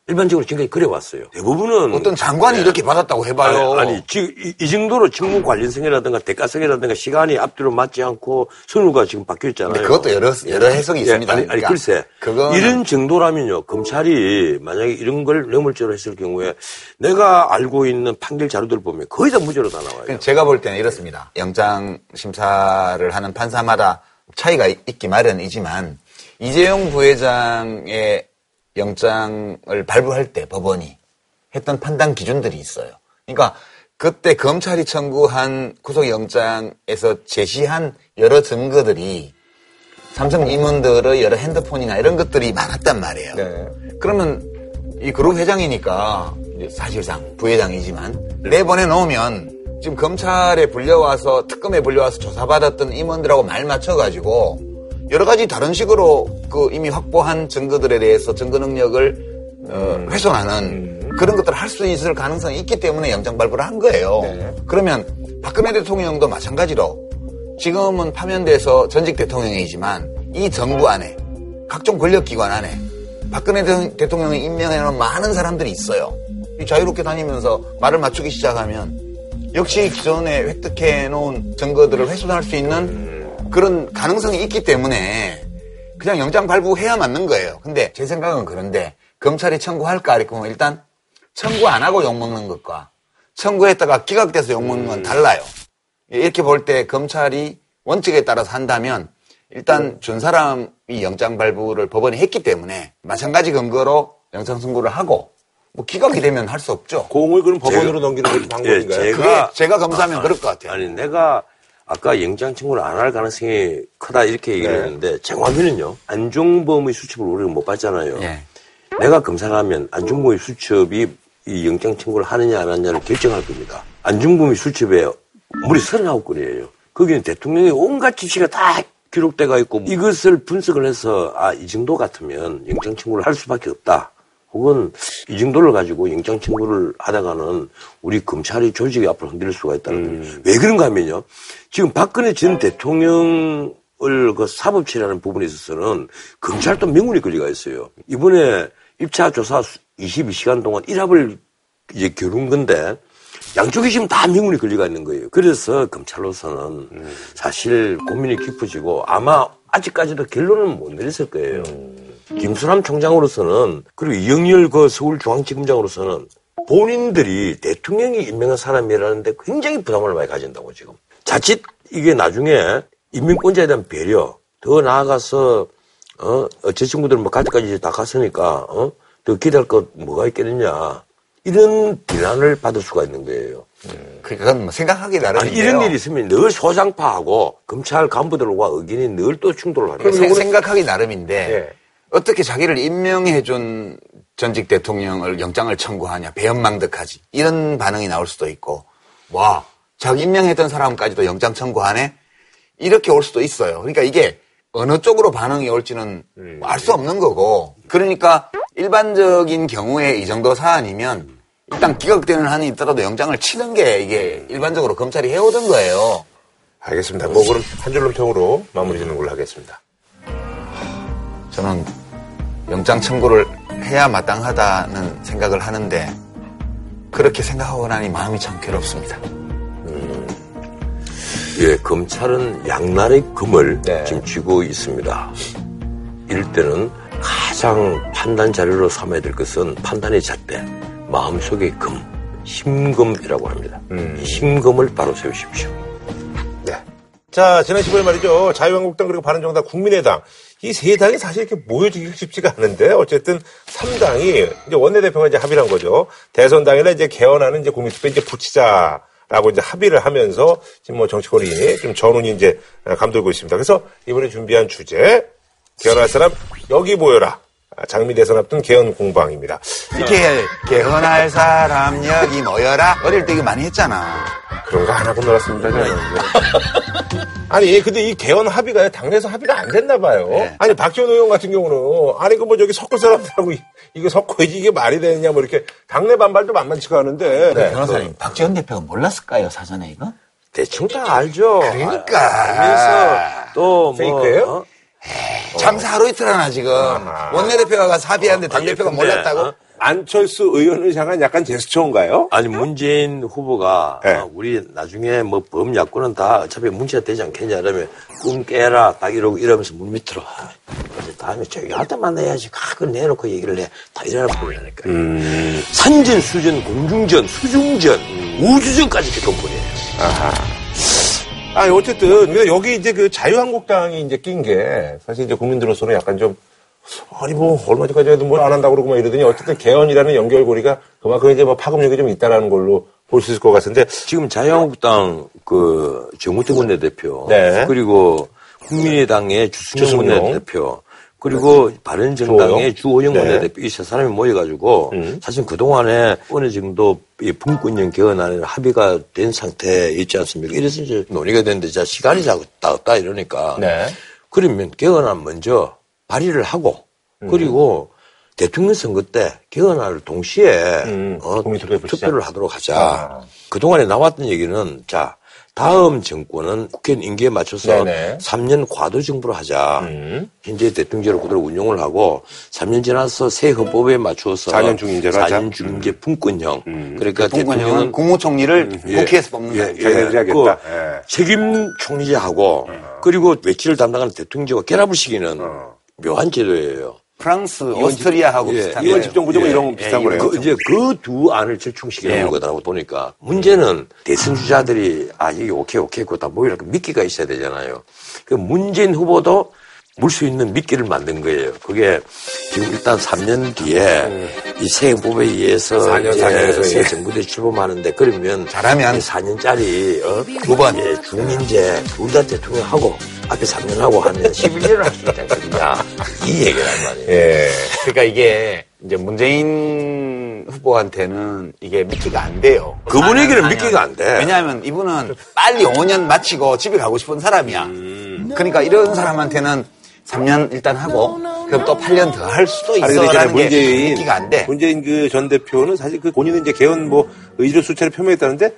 일반적으로 지금까지 그래왔어요. 대부분은 어떤 장관이 이렇게 받았다고 해봐요. 아니, 아니, 지금 이, 이 정도로 직무 관련성이라든가 대가성이라든가 시간이 앞뒤로 맞지 않고 선우가 지금 바뀌어 있잖아요. 근데 그것도 여러 여러 해석이 예, 있습니다. 아니, 아니 그러니까 글쎄. 그거는 이런 정도라면요. 검찰이 만약에 이런 걸 뇌물죄로 했을 경우에 내가 알고 있는 판결 자료들을 보면 거의 다 무죄로 다 나와요. 그냥 제가 볼 때는 이렇습니다. 영장 심사를 하는 판사마다 차이가 있- 있기 마련이지만 이재용 부회장의 영장을 발부할 때 법원이 했던 판단 기준들이 있어요. 그러니까 그때 검찰이 청구한 구속영장에서 제시한 여러 증거들이 삼성 임원들의 여러 핸드폰이나 이런 것들이 많았단 말이에요. 네. 그러면 이 그룹 회장이니까 사실상 부회장이지만 내보내 놓으면 지금 검찰에 불려와서 특검에 불려와서 조사받았던 임원들하고 말 맞춰가지고 여러 가지 다른 식으로 그 이미 확보한 증거들에 대해서 증거 능력을 어, 훼손하는 그런 것들을 할 수 있을 가능성이 있기 때문에 영장 발부를 한 거예요. 그러면 박근혜 대통령도 마찬가지로 지금은 파면돼서 전직 대통령이지만 이 정부 안에 각종 권력기관 안에 박근혜 대- 대통령이 임명해놓은 많은 사람들이 있어요. 이 자유롭게 다니면서 말을 맞추기 시작하면 역시 기존에 획득해놓은 증거들을 훼손할 수 있는 그런 가능성이 있기 때문에 그냥 영장 발부해야 맞는 거예요. 근데 제 생각은 그런데 검찰이 청구할까 이렇게 보면 일단 청구 안 하고 욕먹는 것과 청구했다가 기각돼서 욕먹는 건 달라요. 이렇게 볼 때 검찰이 원칙에 따라서 한다면 일단 준 사람이 영장 발부를 법원이 했기 때문에 마찬가지 근거로 영장 선고를 하고 뭐 기각이 되면 할 수 없죠. 공을 그럼 법원으로 제가- 넘기는 것도 방법인가요? 예, 그게 제가 제가 검사하면 그럴 것 같아요. 아니 내가 아까 영장 청구를 안 할 가능성이 크다 이렇게 얘기를 네. 했는데 정확히는요 안종범의 수첩을 우리가 못 봤잖아요. 예. 내가 검사를 하면 안중범의 수첩이 이 영장 청구를 하느냐 안 하느냐를 결정할 겁니다. 안중범의 수첩에 무려 39건이에요. 거기는 대통령의 온갖 지시가 다 기록돼가 있고 이것을 분석을 해서 아 이 정도 같으면 영장 청구를 할 수밖에 없다. 혹은 이 정도를 가지고 영장 청구를 하다가는 우리 검찰이 조직이 앞으로 흔들릴 수가 있다는 거예요. 왜 그런가 하면요. 지금 박근혜 전 대통령 을 그 사법처리하는 부분에 있어서는 검찰도 명운이 걸려가 있어요. 이번에 1차 조사 22시간 동안 1합을 이제 겨룬 건데 양쪽이 지금 다 명운이 걸려가 있는 거예요. 그래서 검찰로서는 사실 고민이 깊어지고 아마 아직까지도 결론은 못 내렸을 거예요. 김수남 총장으로서는 그리고 이영렬 그 서울중앙지검장으로서는 본인들이 대통령이 임명한 사람이라는데 굉장히 부담을 많이 가진다고 지금. 자칫 이게 나중에 인민권자에 대한 배려, 더 나아가서 어, 어, 제 친구들은 뭐 가지까지 다 갔으니까 어, 더 기대할 것 뭐가 있겠느냐. 이런 비난을 받을 수가 있는 거예요. 그건 뭐 생각하기 아니, 나름인데요. 이런 일이 있으면 늘 소장파하고 검찰 간부들과 의견이 늘 또 충돌을 하는 거예요. 생각하기 나름인데 예. 어떻게 자기를 임명해준 전직 대통령을 영장을 청구하냐 배연망덕하지 이런 반응이 나올 수도 있고 와 자기 임명했던 사람까지도 영장 청구하네 이렇게 올 수도 있어요. 그러니까 이게 어느 쪽으로 반응이 올지는 알수 없는 거고 그러니까 일반적인 경우에 이 정도 사안이면 일단 기각되는 한이 있더라도 영장을 치는 게 이게 일반적으로 검찰이 해오던 거예요. 알겠습니다. 뭐 그럼 한 줄로 평으로 마무리 짓는 걸로 하겠습니다. 저는 영장 청구를 해야 마땅하다는 생각을 하는데 그렇게 생각하고 나니 마음이 참 괴롭습니다. 예, 검찰은 양날의 금을 네. 지금 쥐고 있습니다. 이럴 때는 가장 판단 자료로 삼아야 될 것은 판단의 잣대, 마음속의 금, 심금이라고 합니다. 이 심금을 바로 세우십시오. 네. 자, 지난 15일 말이죠. 자유한국당 그리고 바른정당 국민의당 이 세 당이 사실 이렇게 모여지기 쉽지가 않은데 어쨌든 3당이 이제 원내대표가 이제 합의를 한 거죠. 대선 당일에 이제 개헌하는 이제 국민투표 이제 붙이자 라고 이제 합의를 하면서 지금 뭐 정치권이 좀 전운이 이제 감돌고 있습니다. 그래서 이번에 준비한 주제 개헌할 사람 여기 모여라. 아, 장미 대선 앞둔 개헌 공방입니다. 이렇게 개헌할 사람 여기 모여라. 어릴 때 이거 많이 했잖아. 그런 거 안 하고 놀았습니다. 저는. 아니 근데 이 개헌 합의가 당내에서 합의가 안 됐나 봐요. 네. 아니 박지원 의원 같은 경우는 아니 그 뭐 저기 섞을 사람들하고 이- 이거 섞어야지 이게 말이 되느냐 뭐 이렇게 당내 반발도 만만치가 않은데. 네. 변호사님, 박지원 대표가 몰랐을까요, 사전에 이거? 대충 다 알죠. 그러니까. 아, 알면서 또 뭐. 페이크예요? 어? 장사 하루 이틀 하나 지금. 원내대표가 가서 합의하는데 당대표가 근데, 몰랐다고? 어? 안철수 의원을 향한 약간 제스처인가요? 아니 문재인 후보가 네. 어, 우리 나중에 뭐 범야권은 다 어차피 문제가 되지 않겠냐 이러면 꿈 깨라 딱 이러고 이러면서 물 밑으로 아, 이제 다음에 저기 할때 만나야지 가끔 내놓고 얘기를 해 다 이러나 보이니까 음. 산전 수전 공중전 수중전 우주전까지 개건뿐이에요 아니 어쨌든 근데 여기 이제 그 자유한국당이 이제 낀 게 사실 이제 국민들로서는 약간 좀 아니 뭐 얼마 전까지도 뭘 안 한다고 그러고 막 이러더니 어쨌든 개헌이라는 연결고리가 그만큼 이제 뭐 파급력이 좀 있다라는 걸로 볼 수 있을 것 같은데 지금 자유한국당 그 정우택 원내대표 네. 그리고 국민의당의 주승용 주승용. 원내대표 그리고 바른정당의 주호영 네. 원내대표 이세 사람이 모여가지고 음. 사실 그동안에 어느 정도 이 분권형 개헌안에 합의가 된 상태에 있지 않습니까? 이래서 이제 논의가 됐는데 자 시간이 자꾸 다 없다 이러니까 네. 그러면 개헌안 먼저 발의를 하고 음. 그리고 대통령 선거 때 개헌안을 동시에 음, 어. 투표를 하도록 하자. 아. 그동안에 나왔던 얘기는 자 다음 정권은 국회 임기에 맞춰서 네네. 3년 과도 정부를 하자. 음. 현재 대통령제로 그대로 운영을 하고 3년 지나서 새 헌법에 맞추어서 4년 중임제로 하자. 4년 중임제 분권형. 음. 그러니까 대통령은 국무총리를 예. 국회에서 뽑는 예. 예. 그 예. 책임 총리제하고 그리고 외치를 담당하는 대통령제와 결합을 시키는 묘한 제도예요. 프랑스, 오스트리아하고 예, 비슷한 예. 거예요. 집정부제 뭐 이런 거 비슷한 예, 거네요. 그, 이제 그 두 안을 절충시키는 예. 거다라고 보니까 문제는 대선 주자들이 아 이게 오케이 오케이 그거 다 모이라 미끼가 있어야 되잖아요. 그 문재인 후보도 물 수 있는 미끼를 만든 거예요. 그게 지금 일단 3년 뒤에 이새 헌법에 의해서 4년, 이제 4년에서 새 예. 정부대 출범하는데 그러면 잘하면 4년짜리 어? 두 번. 예, 중인제 둘 다 대통령하고 앞에 3년 하고 하면 11년을 할 수 있다는 거냐 이 얘기란 말이에요. 예. 그러니까 이게 이제 문재인 후보한테는 이게 미끼가 안 돼요. 그 분위기는 사년, 미끼가 안 돼. 왜냐하면 이분은 빨리 5년 마치고 집에 가고 싶은 사람이야. 음. 그러니까 이런 사람한테는 3년 일단 하고 그럼 또 8년 더 할 수도. 있어라는 게 문재인 미끼가 안 돼. 문재인 그 전 대표는 사실 그 본인은 이제 개헌 뭐 의지를 수차례 표명했다는데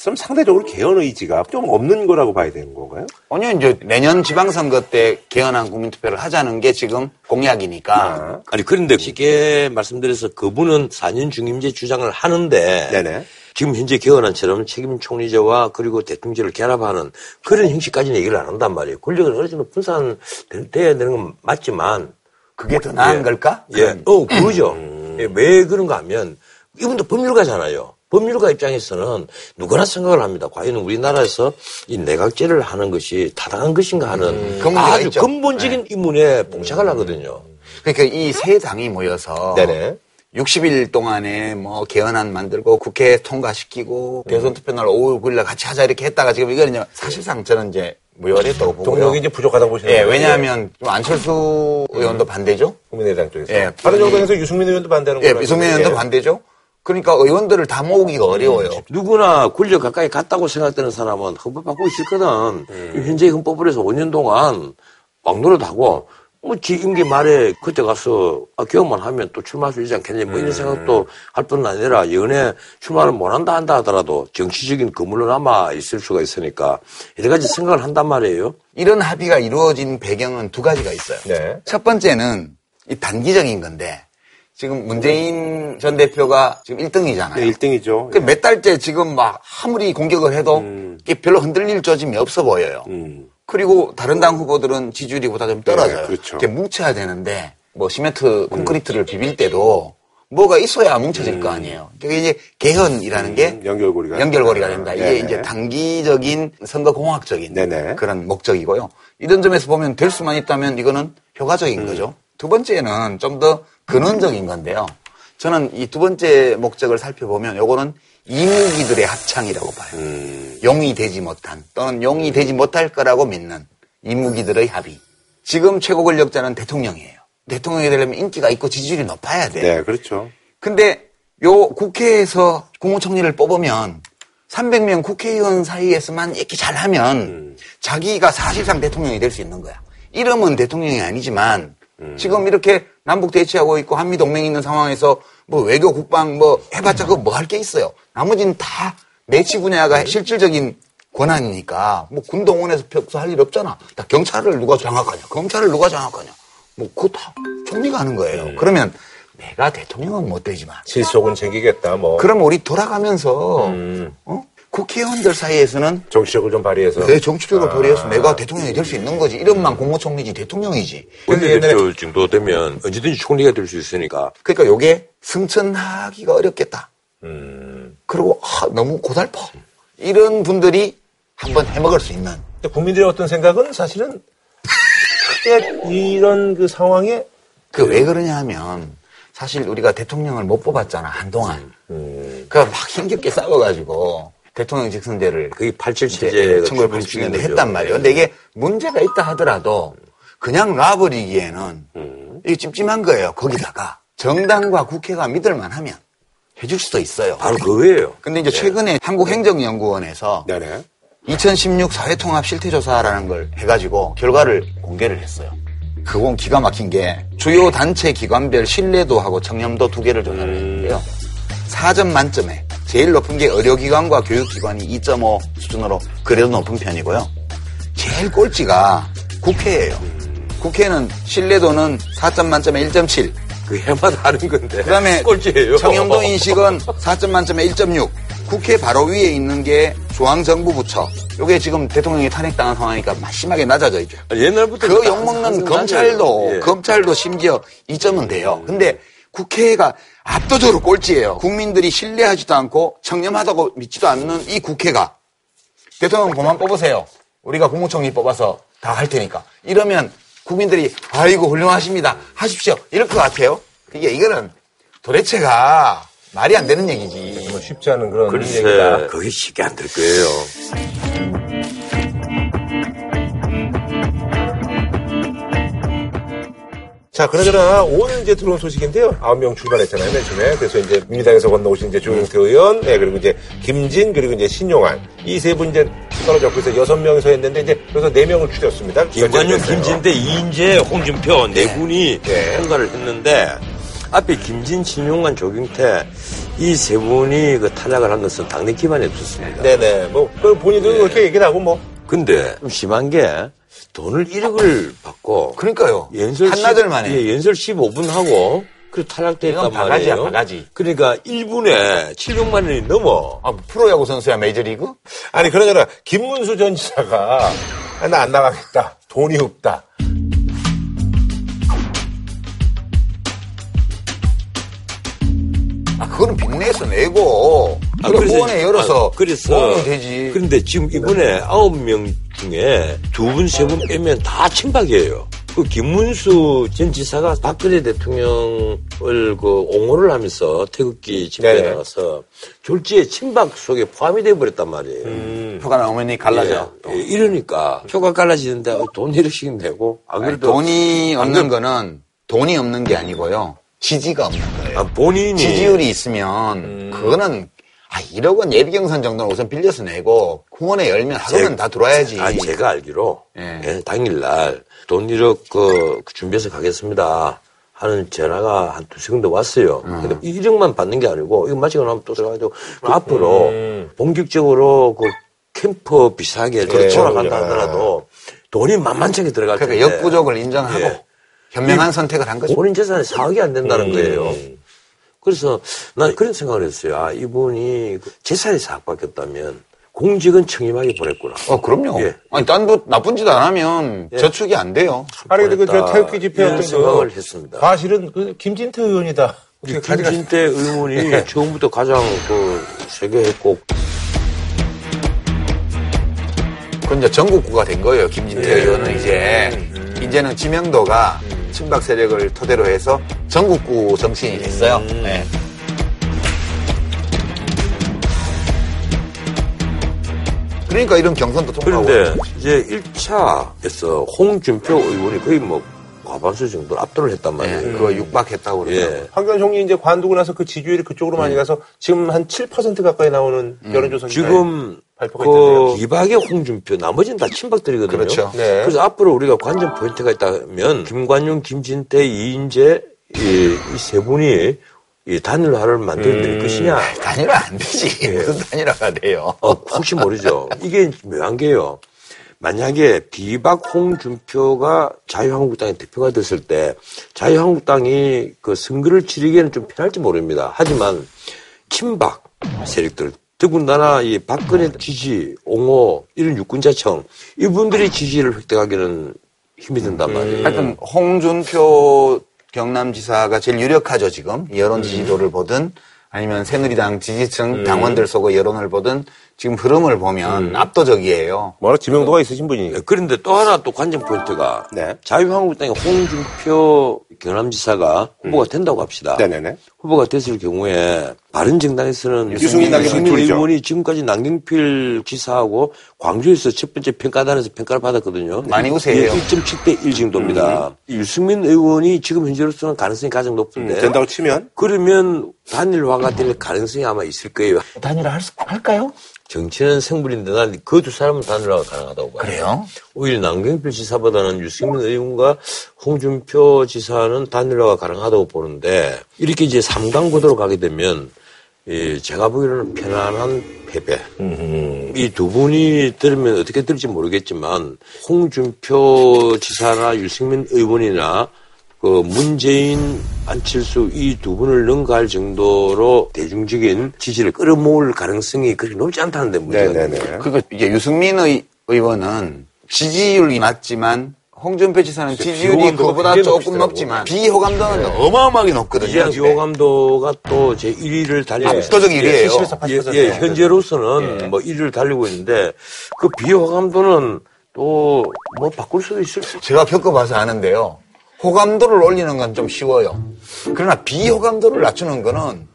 그럼 상대적으로 개헌 의지가 좀 없는 거라고 봐야 되는 건가요? 아니요, 이제 내년 지방선거 때 개헌한 국민투표를 하자는 게 지금 공약이니까. 아 니 그런데 쉽게 말씀드려서 그분은 4년 중임제 주장을 하는데 네네. 지금 현재 개헌안처럼 책임 총리제와 그리고 대통령제를 결합하는 그런 형식까지는 얘기를 안 한단 말이에요. 권력을 어느 정도 분산돼야 되는 건 맞지만 그게 더 나은 예. 걸까? 예, 어 그거죠. 예, 왜 그런가 하면 이분도 법률가잖아요. 법률가 입장에서는 누구나 생각을 합니다. 과연 우리나라에서 이 내각제를 하는 것이 타당한 것인가 하는 그 문제가 아주 있죠. 근본적인 의문에 봉착을 하거든요. 그러니까 이 세 당이 모여서 네네. 60일 동안에 뭐 개헌안 만들고 국회 통과시키고 대선 투표 날 5월 9일 같이 하자 이렇게 했다가 지금 이거는요 사실상 저는 이제 무효했다고 보고요. 동력이 이제 부족하다고 보시는 예, 거예요? 왜냐하면 좀 안철수 의원도 반대죠. 국민의당 쪽에서. 예. 다른 정당에서 유승민 의원도 반대하는 예, 비성민 알고 의원도 있는데. 반대죠. 그러니까 의원들을 다 모으기가 어려워요. 누구나 권력 가까이 갔다고 생각되는 사람은 헌법 바꾸기 싫거든. 현재 헌법을 해서 5년 동안 막노릇하고 뭐지 임기 말에 그때 가서 아, 개헌만 하면 또 출마할 수 있지 않겠냐 뭐 이런 생각도 할 뿐 아니라 연애 출마를 못 한다 한다 하더라도 정치적인 그물로 남아 있을 수가 있으니까 여러 가지 생각을 한단 말이에요. 이런 합의가 이루어진 배경은 두 가지가 있어요. 네. 첫 번째는 이 단기적인 건데 지금 문재인 전 대표가 지금 1등이잖아요. 네, 1등이죠. 몇 달째 지금 막 아무리 공격을 해도 이게 별로 흔들릴 조짐이 없어 보여요. 음. 그리고 다른 당 후보들은 지지율이 보다 좀 떨어져요. 네, 그렇죠. 이렇게 뭉쳐야 되는데 뭐 시멘트 콘크리트를 비빌 때도 뭐가 있어야 뭉쳐질 거 아니에요. 그게 이제 개헌이라는 게 음, 연결고리가 연결고리가 된다. 이게 네네. 이제 단기적인 선거 공학적인 네네. 그런 목적이고요. 이런 점에서 보면 될 수만 있다면 이거는 효과적인 음. 거죠. 두 번째는 좀 더 근원적인 건데요. 저는 이 두 번째 목적을 살펴보면 요거는 이무기들의 합창이라고 봐요. 음. 용이 되지 못한 또는 용이 되지 못할 거라고 믿는 이무기들의 합의. 지금 최고 권력자는 대통령이에요. 대통령이 되려면 인기가 있고 지지율이 높아야 돼. 네, 그렇죠. 근데 요 국회에서 국무총리를 뽑으면 300명 국회의원 사이에서만 이렇게 잘하면 자기가 사실상 대통령이 될 수 있는 거야. 이름은 대통령이 아니지만 지금 이렇게 남북 대치하고 있고 한미 동맹이 있는 상황에서 뭐 외교 국방 뭐 해봤자 그거 뭐 할 게 있어요. 나머지는 다 내치 분야가 실질적인 권한이니까 뭐 군동원에서 벽서 할일 없잖아. 다 경찰을 누가 장악하냐, 검찰을 누가 장악하냐. 뭐 그거 다 총리가 하는 거예요. 그러면 내가 대통령은 못 되지만 실속은 챙기겠다, 뭐. 그럼 우리 돌아가면서 음. 어? 국회의원들 사이에서는 정치력을 좀 발휘해서. 내 정치력을 아. 발휘해서 내가 대통령이 될 수 있는 거지. 이름만 국무총리지 대통령이지. 원내대표 정도 되면 언제든지 총리가 될 수 있으니까. 그러니까 요게 승천하기가 어렵겠다. 음. 그리고 아, 너무 고달퍼. 이런 분들이 한번 해먹을 수 있는 근데 국민들의 어떤 생각은 사실은 크게 이런 그 상황에 그 왜 그러냐 하면 사실 우리가 대통령을 못 뽑았잖아 한동안. 그러니까 막 힘겹게 싸워가지고 대통령 직선제를 그게 87 이제 체제가 1987년에 했단 말이에요. 근데 이게 문제가 있다 하더라도 그냥 놔버리기에는 이게 찜찜한 거예요. 거기다가 정당과 국회가 믿을만 하면 해줄 수도 있어요. 바로 그거예요. 근데 이제 최근에 한국행정연구원에서 네네. 2016 사회통합 실태조사라는 걸 해가지고 결과를 공개를 했어요. 그건 기가 막힌 게 주요 단체 기관별 신뢰도하고 청렴도 두 개를 조사를 했는데요. 4점 만점에 제일 높은 게 의료기관과 교육기관이 2.5 수준으로 그래도 높은 편이고요. 제일 꼴찌가 국회예요. 국회는 신뢰도는 4점 만점에 1.7. 그 해마다 하는 건데. 그다음에 꼴찌예요. 청렴도 인식은 4점 만점에 1.6. 국회 바로 위에 있는 게 중앙정부 부처. 요게 지금 대통령이 탄핵당한 상황이니까 심하게 낮아져 있죠. 옛날부터 그 욕먹는. 검찰도 예. 검찰도 심지어 2점은 돼요. 근데 국회가 압도적으로 꼴찌예요. 국민들이 신뢰하지도 않고 청렴하다고 믿지도 않는 이 국회가 대통령 그만 뽑으세요. 우리가 국무총리 뽑아서 다 할 테니까. 이러면 국민들이 아이고 훌륭하십니다. 하십시오. 이럴 것 같아요. 이게 이거는 도대체가 말이 안 되는 얘기지. 뭐 쉽지 않은 그런 글쎄, 얘기다. 그게 쉽게 안 될 거예요. 자, 그나저나 오늘 이제 들어온 소식인데요. 아홉 명 출발했잖아요, 맨 처음에. 그래서 이제 민주당에서 건너오신 이제 조용태 의원, 네, 그리고 이제 김진, 그리고 이제 신용환. 이 세 분 이제 떨어졌고 해서 여섯 명이서 했는데 이제 그래서 네 명을 줄였습니다. 결정됐어요. 김진대, 이인재, 홍준표 네 분이 네. 통과를 했는데 앞에 김진, 신용관, 조경태 이 세 분이 그 탈락을 한 것은 당내 기반이 없었습니다. 네네. 뭐, 그 본인도 그렇게 얘기를 하고 뭐. 근데 좀 심한 게 돈을 1억을 받고 그러니까요. 연설 한나절 10 만에. 예, 연설 15분 하고 그 탈락됐단 바가지야, 말이에요. 바가지. 그러니까 1분에 700만 원이 넘어. 아, 프로야구 선수야, 메이저리그? 아니, 그러잖아. 김문수 전 지사가, 아, 나안 나가겠다. 돈이 없다. 아, 그거는 빅내에서 내고, 아, 그래, 후원회 열어서, 아, 그래서 되지. 그런데 지금 이번에 아홉 명 중에 두 분, 세 분 빼면 다 친박이에요. 그 김문수 전 지사가 박근혜 대통령을 그 옹호를 하면서 태극기 집회에 네. 나가서 졸지에 친박 속에 포함이 돼 버렸단 말이에요. 표가 나오면 갈라져. 예, 예, 이러니까 표가 갈라지는데 어, 돈 1억씩 내고 안 아니, 그래도 돈이 안 없는 그래도- 거는 돈이 없는 게 아니고요. 지지가 없는 거예요. 아, 본인이 지지율이 있으면 그거는 아 1억 원 예비경선 정도는 우선 빌려서 내고 후원에 열면 하루는 다 들어와야지. 아, 제가 알기로 예. 예, 당일날 돈 1억 그 준비해서 가겠습니다. 하는 전화가 한 두세 군데 왔어요. 음. 근데 1억만 받는 게 아니고 이거 마치고 나면 또 들어가지고 앞으로 음. 본격적으로 그 캠프 비슷하게 그렇죠. 돌아간다 하더라도 돈이 만만찮게 들어갈 텐데 그러니까 역부족을 인정하고 예. 현명한 선택을 한 거죠. 본인 재산이 4억이 안 된다는 음. 거예요. 그래서 난 그런 생각을 했어요. 아, 이분이 그 재산이 4억밖에 없다면 공직은 청임하게 보냈구나. 어, 그럼요. 예. 아니, 딴 분, 나쁜 짓 안 하면 저축이 안 돼요. 아니, 근데 그, 저 보냈다. 태극기 집회 이런 어떤 생각을 거. 했습니다. 사실은 그 김진태 의원이다. 김진태 의원이 처음부터 가장 그 세게 했고 그 이제 전국구가 된 거예요. 김진태 예. 의원은 이제 이제는 지명도가 친박 세력을 토대로 해서 전국구 정치인이 됐어요. 네. 그러니까 이런 경선도 통과하고 그런데 이제 1차에서 홍준표 의원이 거의 뭐 과반수 정도 압도를 했단 네, 말이에요. 그거 육박했다고 그러더라고요. 예. 황교안 총리 이제 관두고 나서 그 지지율이 그쪽으로 많이 가서 지금 한 7% 가까이 나오는 여론조사 지금 발표가 그 있던데요. 비박의 홍준표 나머지는 다 친박들이거든요. 그렇죠. 네. 그래서 앞으로 우리가 관전 포인트가 있다면 김관용, 김진태, 이인재 이세 분이 이 단일화를 만들어낼 것이냐. 단일화 안 되지. 무슨 단일화가 돼요. 어, 혹시 모르죠. 이게 묘한 게요. 만약에 비박 홍준표가 자유한국당의 대표가 됐을 때 자유한국당이 그 선거를 치르기에는 좀 편할지 모릅니다. 하지만 친박 세력들 더군다나 이 박근혜 지지, 옹호, 이런 유권자층 이분들이 지지를 획득하기는 힘이 든단 말이에요. 하여튼 홍준표 경남지사가 제일 유력하죠 지금 여론 지지도를 보든 아니면 새누리당 지지층 당원들 속의 여론을 보든 지금 흐름을 보면 압도적이에요. 워낙 지명도가 있으신 분이니까. 네, 그런데 또 하나 또 관전 포인트가 네. 자유한국당의 홍준표 경남지사가 후보가 된다고 합시다. 네네네. 후보가 됐을 경우에 바른 정당에서는 유승민, 남경필 둘이죠. 의원이 지금까지 남경필 지사하고 광주에서 첫 번째 평가단에서 평가를 받았거든요. 많이 우세해요. 1.7대 1 정도입니다. 유승민 의원이 지금 현재로서는 가능성이 가장 높은데 된다고 치면 그러면 단일화가 될 가능성이 아마 있을 거예요. 단일화 할 수, 할까요? 정치는 생물인데 난 그 두 사람은 단일화가 가능하다고 봐요. 그래요? 오히려 남경필 지사보다는 유승민 의원과 홍준표 지사는 단일화가 가능하다고 보는데 이렇게 이제 3강 구도로 가게 되면 이 제가 보기로는 편안한 패배. 이 두 분이 들으면 어떻게 들을지 모르겠지만 홍준표 지사나 유승민 의원이나 그 문재인, 안철수 이 두 분을 능가할 정도로 대중적인 지지를 끌어모을 가능성이 그렇게 높지 않다는데 문제가 네네네. 그거 이제 유승민 의, 의원은 지지율이 낮지만 홍준표 지사는 지지율이 그보다 조금. 높지만 비호감도는 어마어마하게 높거든요. 이재학 비호감도가 또 제 1위를 달리고 있어요. 압도적 1위예요. 74, 80%. 예, 예, 현재로서는 뭐 1위를 달리고 있는데 그 비호감도는 또 뭐 바꿀 수도 있을 수 제가 겪어봐서 아는데요. 호감도를 올리는 건 좀 쉬워요. 그러나 비호감도를 낮추는 거는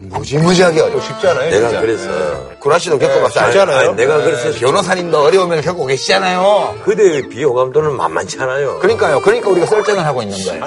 무지무지하게 어려워. 쉽지 않아요. 내가 진짜. 그래서 구라 씨도 겪어봐서 쉽지 알잖아요. 않아요. 아니, 내가 그래서 변호사님도 어려움을 겪고 계시잖아요. 그대의 비호감도는 만만치 않아요. 그러니까요. 그러니까 우리가 썰전을 하고 있는 거예요.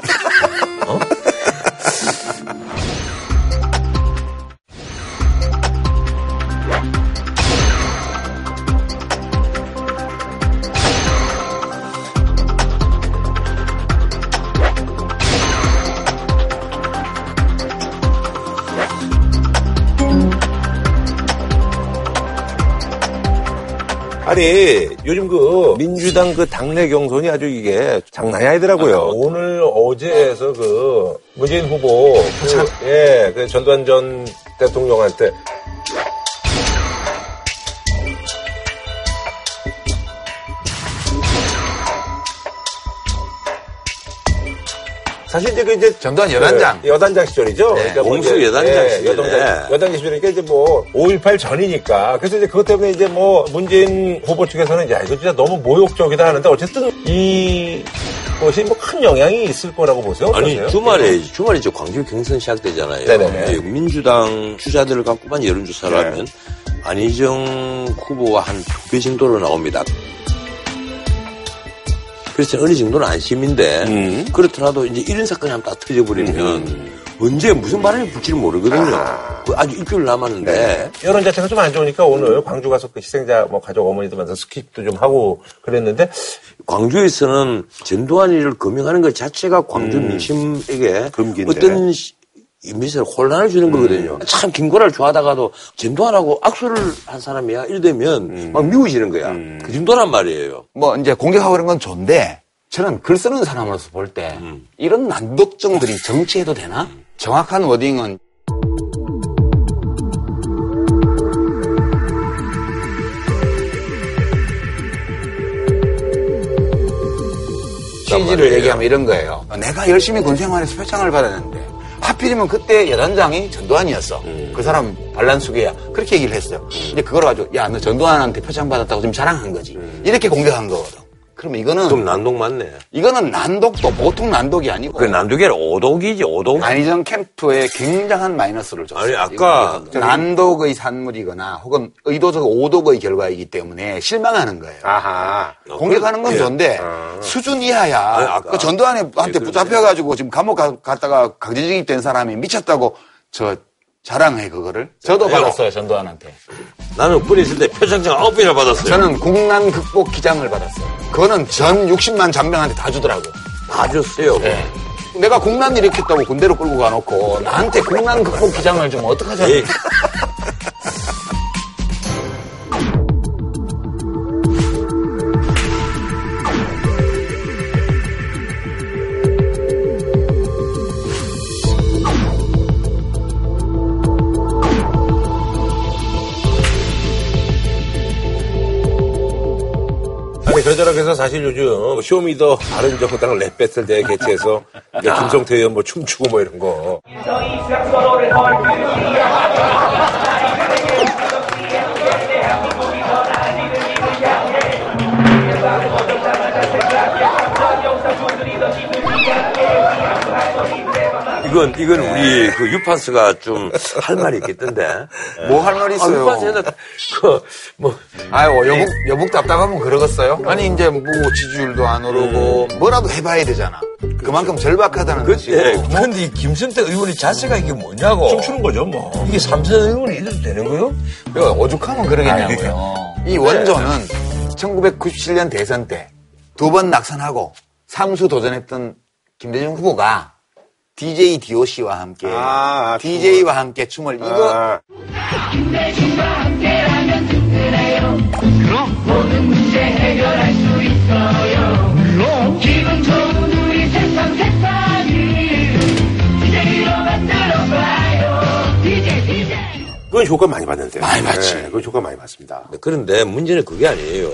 아니 요즘 그 민주당 그 당내 경선이 아주 이게 장난이 아니더라고요. 오늘 어제에서 그 문재인 후보 그, 예, 그 전두환 전 대통령한테 사실 이제 그 이제 전두환 여단장. 네, 여단장 시절이죠. 네, 뭐 공수 여단장 예, 시절에. 여단장, 여단장 시절이니까 이제 뭐 5.18 전이니까. 그래서 이제 그것 때문에 이제 뭐 문재인 후보 측에서는 야 이거 진짜 너무 모욕적이다 하는데 어쨌든 이 것이 뭐 큰 영향이 있을 거라고 보세요. 아니 어떠세요? 주말에 주말에 이제 광주 경선 시작되잖아요. 네네네. 예, 민주당 주자들을 갖고만 여론조사를 네. 하면 안희정 후보와 한 두 배 정도로 나옵니다. 그래서 어느 정도는 안심인데 음. 그렇더라도 이제 이런 사건이 한번 딱 터져버리면 언제 무슨 바람이 불지를 모르거든요. 아. 그 아주 일주일 남았는데 네. 여론 자체가 좀 안 좋으니까 오늘 광주 가서 그 희생자 뭐 가족 어머니들 만나서 스킨십도 좀 하고 그랬는데 광주에서는 전두환이를 검명하는 것 자체가 광주 민심에게 음. 음. 어떤 시- 미지를 혼란을 주는 거거든요. 참 김구라를 좋아하다가도 전두환하고 악수를 한 사람이야. 이러되면 음. 막 미워지는 거야. 그 정도란 말이에요. 뭐 이제 공격하고 그런 건 좋은데 저는 글 쓰는 사람으로서 볼 때 이런 난독증들이 정치해도 되나? 정확한 워딩은 취지를. 얘기하면 이런 거예요. 내가 열심히 군생활에서 표창을 받았는데 하필 하필이면 그때 여단장이 전두환이었어. 음. 그 사람 반란수계야. 그렇게 얘기를 했어요. 근데 그걸 가지고 야 너 전두환한테 표창 받았다고 지금 자랑한 거지. 이렇게 공격한 거거든. 그러면 이거는 음. 좀 난독 맞네. 이거는 난독도 보통 난독이 아니고 그 난독이 아니라 오독이지, 오독. 안희정 캠프에 굉장한 마이너스를 줬어요. 아니, 아까 이거는 난독의 산물이거나 혹은 의도적 오독의 결과이기 때문에 실망하는 거예요. 아하. 공격하는 건 예. 좋은데 수준 이하야. 아니, 아까- 그 전두환한테 예. 붙잡혀가지고 지금 감옥 가- 갔다가 강제징입된 사람이 미쳤다고 저 자랑해 그거를. 저도? 받았어요 전두환한테. 나는 군에 있을 때 표창장 아홉 번이나 받았어요. 저는 국난 극복 기장을 받았어요. 그거는 전 60만 장병한테 다 주더라고. 다 줬어요. 네. 내가 국난 일으켰다고 군대로 끌고 가놓고 나한테 국난 극복 기장을 좀 어떡하자. 예. 사실 요즘 Show Me The 바른정당 랩배틀 대회 개최해서 김성태 의원 뭐 춤추고 뭐 이런 거. 이건, 이건 우리 그 유판스가 좀 할 말이 있겠던데. 뭐 할 말이 아, 있어요. 유판스 옛날 그, 뭐, 아유, 여북, 여북 답답하면 그러겠어요? 아니, 이제 뭐 지지율도 안 오르고, 뭐라도 해봐야 되잖아. 그만큼 절박하다는 그때, 것이고. 근데 이 김선태 의원의 자세가 이게 뭐냐고. 춤추는 거죠, 뭐. 이게 삼선 의원이 이래도 되는 거요? 야, 오죽하면 그러겠냐고요. 이 원조는 1997년 대선 때 두 번 낙선하고 삼수 도전했던 김대중 후보가 DJ DOC와 함께, 아, 아, DJ와 함께 춤을 이거 아, 그건 효과 많이 봤는데. 많이 봤지. 네, 그건 효과 많이 봤습니다. 그런데 문제는 그게 아니에요.